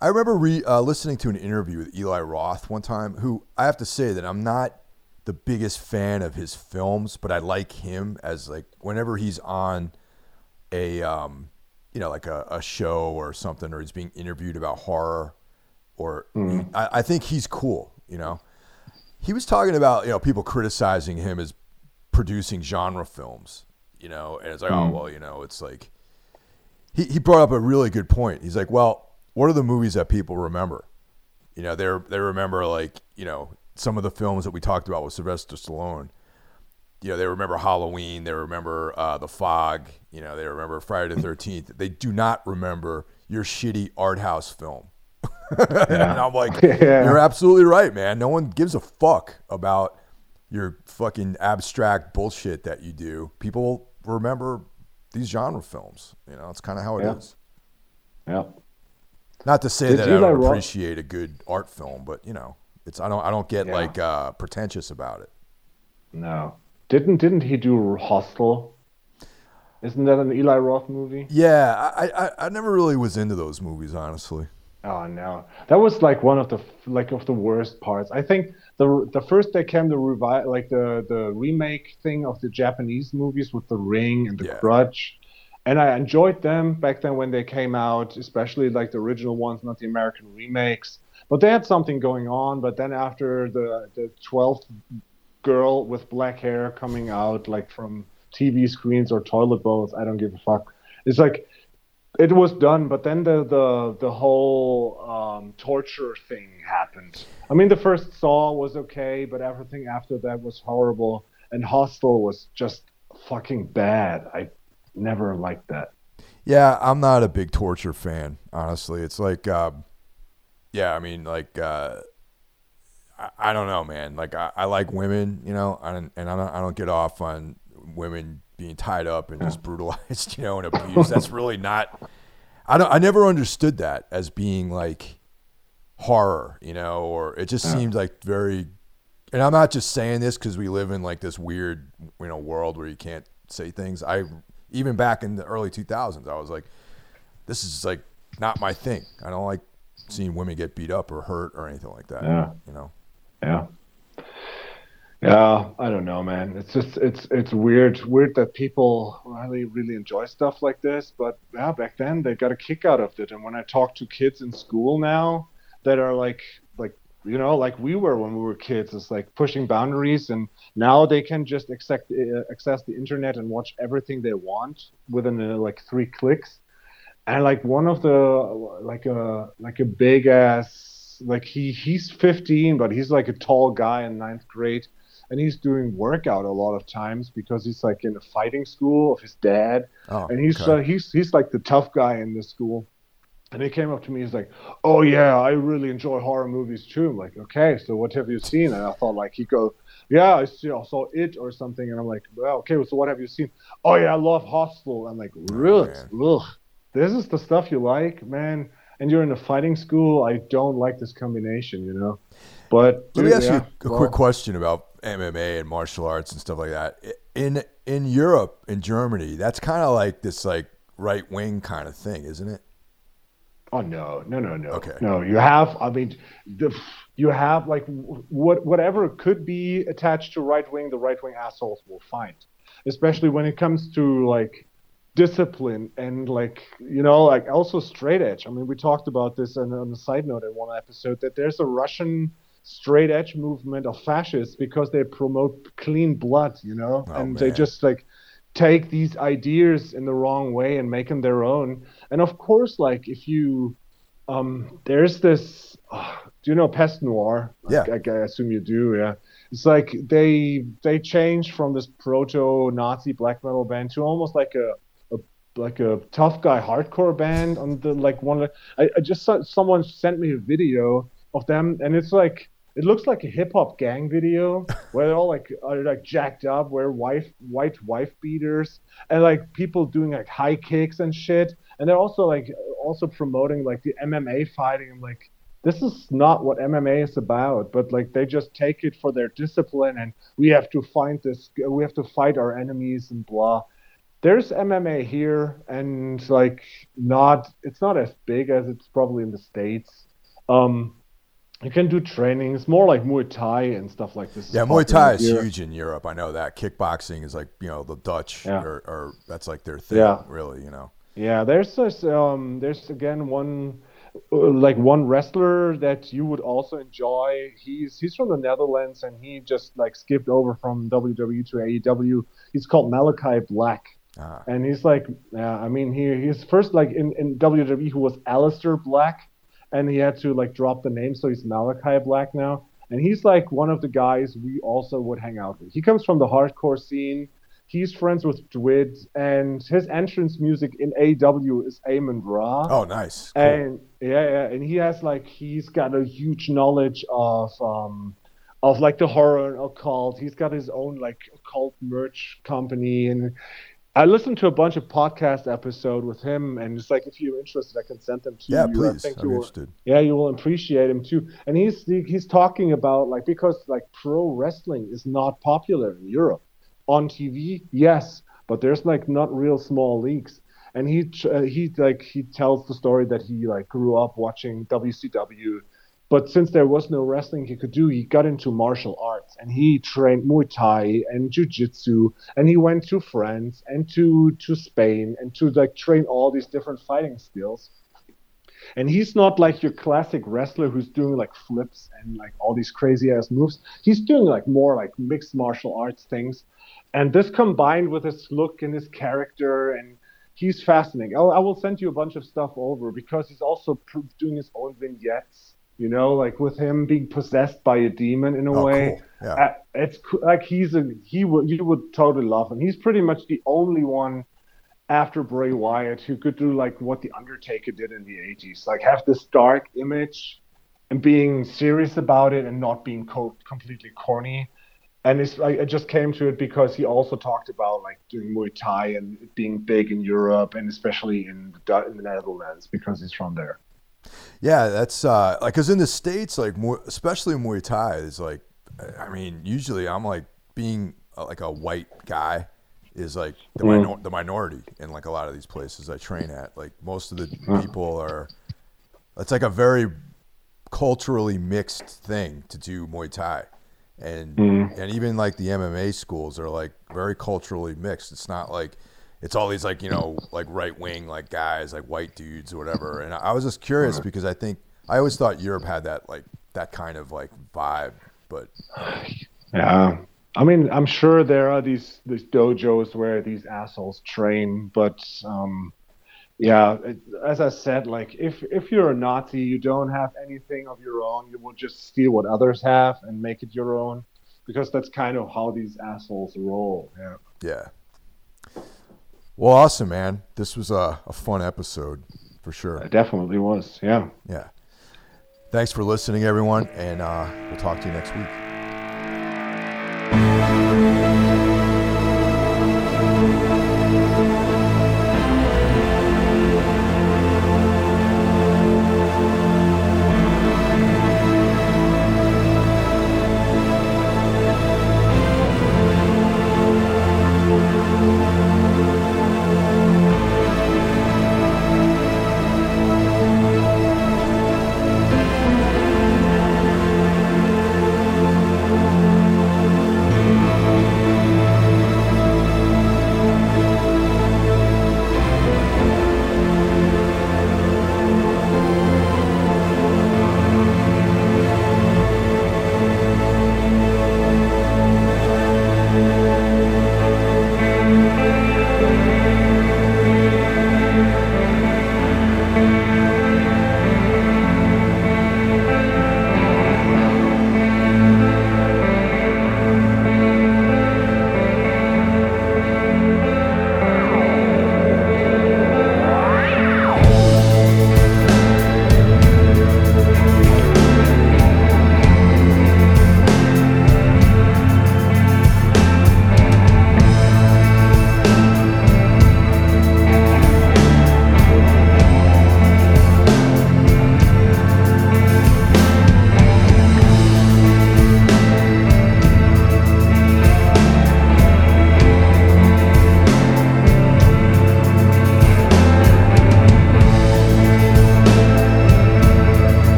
I remember re, uh, listening to an interview with Eli Roth one time, who I have to say that I'm not the biggest fan of his films, but I like him as like whenever he's on a um, you know like a, a show or something, or he's being interviewed about horror, or I, I think he's cool. You know, he was talking about you know people criticizing him as producing genre films. You know, and it's like oh well, you know, it's like he he brought up a really good point. He's like, well, what are the movies that people remember? You know, they they remember like you know some of the films that we talked about with Sylvester Stallone. You know, they remember Halloween. They remember uh, The Fog. You know, they remember Friday the Thirteenth. They do not remember your shitty art house film. and I'm like, Yeah. you're absolutely right, man. No one gives a fuck about your fucking abstract bullshit that you do. People remember these genre films. You know, it's kind of how it is. Yeah. Not to say Did that I don't appreciate a good art film, but you know, it's I don't I don't get Yeah. like uh, pretentious about it. No. Didn't didn't he do Hostel? Isn't that an Eli Roth movie? Yeah, I, I I never really was into those movies, honestly. Oh no, that was like one of the like of the worst parts. I think the the first they came the revi- like the the remake thing of the Japanese movies with the Ring and the Yeah. Grudge, and I enjoyed them back then when they came out, especially like the original ones, not the American remakes. But they had something going on. But then after the the twelfth girl with black hair coming out like from TV screens or toilet bowls, I don't give a fuck. It's like it was done, but then the the the whole um, torture thing happened. I mean, the first Saw was okay, but everything after that was horrible, and Hostel was just fucking bad. I never liked that. Yeah, I'm not a big torture fan, honestly. It's like, uh, yeah, I mean, like, uh, I, I don't know, man. Like, I, I like women, you know, I and I don't, I don't get off on women being tied up and just brutalized, you know, and abused. That's really not. I don't. I never understood that as being like horror, you know, or it just seemed like very. And I'm not just saying this because we live in like this weird, you know, world where you can't say things. I even back in the early 2000s, I was like, this is like not my thing. I don't like seeing women get beat up or hurt or anything like that. Yeah. You know. Yeah. Yeah, I don't know, man. It's just it's it's weird, weird that people really really enjoy stuff like this. But yeah, back then they got a kick out of it. And when I talk to kids in school now that are like like you know like we were when we were kids, it's like pushing boundaries, and now they can just accept, uh, access the internet and watch everything they want within uh, like three clicks. And like one of the like a like a big ass like he he's 15, but he's like a tall guy in ninth grade and he's doing workout a lot of times because he's like in a fighting school of his dad, Oh, and he's okay. uh, he's he's like the tough guy in the school. And he came up to me, he's like, "Oh yeah, I really enjoy horror movies too." I'm like, "Okay, so what have you seen?" And I thought like he'd go, "Yeah, I see, I saw it or something." And I'm like, "Well, okay, so what have you seen?" "Oh yeah, I love Hostel." I'm like, "Really? Ugh, this is the stuff you like, man." And you're in a fighting school. I don't like this combination, you know. But Let me ask yeah, you a well, quick question about MMA and martial arts and stuff like that. In in Europe, in Germany, that's kind of like this like right wing kind of thing, isn't it? Oh no, no, no, no. Okay. No, you have. I mean, the, you have like what whatever could be attached to right wing, the right wing assholes will find. Especially when it comes to like discipline and like you know like also straight edge. I mean, we talked about this on, on a side note in one episode that there's a Russian straight edge movement of fascists because they promote clean blood, you know, Oh, and they just like take these ideas in the wrong way and make them their own. And of course, like if you, um, there's this. Uh, do you know Peste Noire? Yeah. I, I assume you do. Yeah. It's like they they changed from this proto-Nazi black metal band to almost like a like a tough guy hardcore band on the like one. of the- I, I just saw someone sent me a video of them, and it's like it looks like a hip hop gang video where they're all like are like jacked up, wear wife white wife beaters, and like people doing like high kicks and shit. And they're also like also promoting like the MMA fighting. I'm like, this is not what MMA is about. But like they just take it for their discipline, and we have to find this. We have to fight our enemies and blah. There's MMA here, and like not. It's not as big as it's probably in the states. Um, you can do trainings more like Muay Thai and stuff like this. Yeah, Muay Thai is Here. huge in Europe. I know that. Kickboxing is like you know the Dutch, Yeah. or, or that's like their thing. Yeah. really, you know. Yeah, there's this, um, there's again one uh, like one wrestler that you would also enjoy. He's he's from the Netherlands and he just like skipped over from WWE to AEW. He's called Malachi Black. Ah. And he's like, yeah, I mean, he he's first like in, in WWE who was Aleister Black, and he had to like drop the name, so he's Malachi Black now. And he's like one of the guys we also would hang out with. He comes from the hardcore scene. He's friends with Dwid, and his entrance music in AEW is Amon Ra. Oh, nice. Cool. And yeah, yeah, and he has like he's got a huge knowledge of um of like the horror and occult. He's got his own like occult merch company, and I listened to a bunch of podcast episode with him, and it's like if you're interested, I can send them to yeah, you. please. I think I'm you will, interested. yeah, you will appreciate him too. And he's he's talking about like because like pro wrestling is not popular in Europe on TV, yes, but there's like not real small leagues. And he uh, he like he tells the story that he like grew up watching WCW, but since there was no wrestling he could do, he got into martial arts and he trained Muay Thai and Jiu Jitsu, and he went to France and to to Spain and to like train all these different fighting skills. And he's not like your classic wrestler who's doing like flips and like all these crazy ass moves. He's doing like more like mixed martial arts things. And this combined with his look and his character, and he's fascinating. I'll, I will send you a bunch of stuff over because he's also doing his own vignettes. You know, like with him being possessed by a demon in a Oh, way. cool. Yeah. Uh, it's like he's a he would you would totally love him. He's pretty much the only one after Bray Wyatt who could do like what the Undertaker did in the 80s, like have this dark image and being serious about it and not being co- completely corny. And it's like I just came to it because he also talked about like doing Muay Thai and being big in Europe and especially in the, in the Netherlands because he's from there. Yeah, that's uh, like because in the states, like Mu- especially Muay Thai is like, I mean, usually I'm like being uh, like a white guy is like the Mm. minor- the minority in like a lot of these places I train at. Like most of the people are, it's like a very culturally mixed thing to do Muay Thai. And Mm. and even like the MMA schools are like very culturally mixed. It's not like it's all these like you know like right wing like guys like white dudes or whatever. And I, I was just curious because I think I always thought Europe had that like that kind of like vibe, but Yeah. I mean, I'm sure there are these these dojos where these assholes train, but um, yeah, it, as I said, like if if you're a Nazi, you don't have anything of your own. You will just steal what others have and make it your own, because that's kind of how these assholes roll. Yeah. yeah. Well, awesome, man. This was a, a fun episode for sure. It definitely was. Yeah. Yeah. Thanks for listening, everyone, and uh, we'll talk to you next week.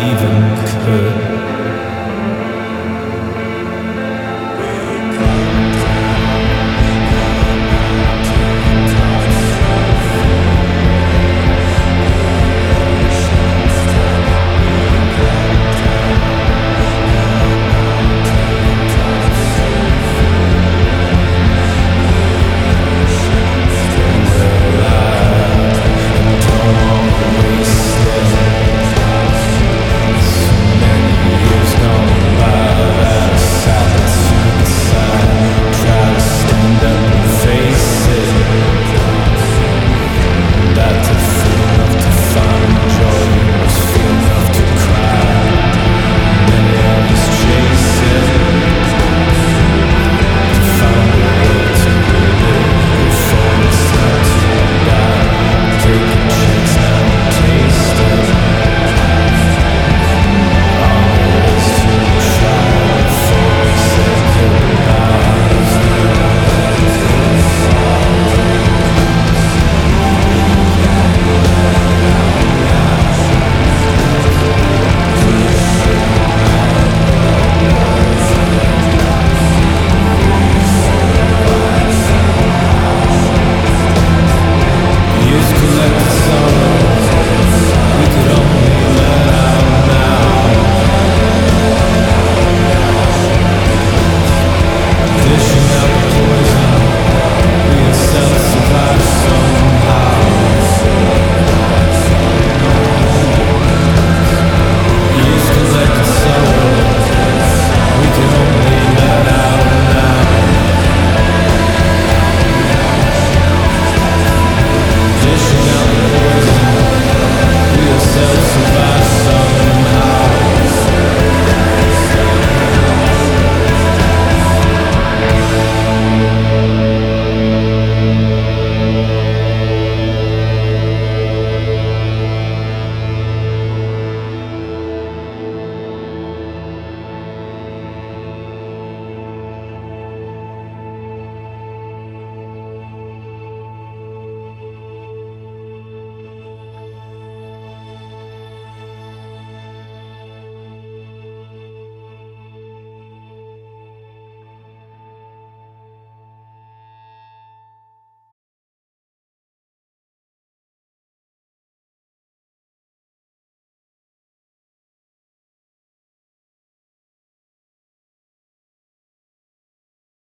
even could.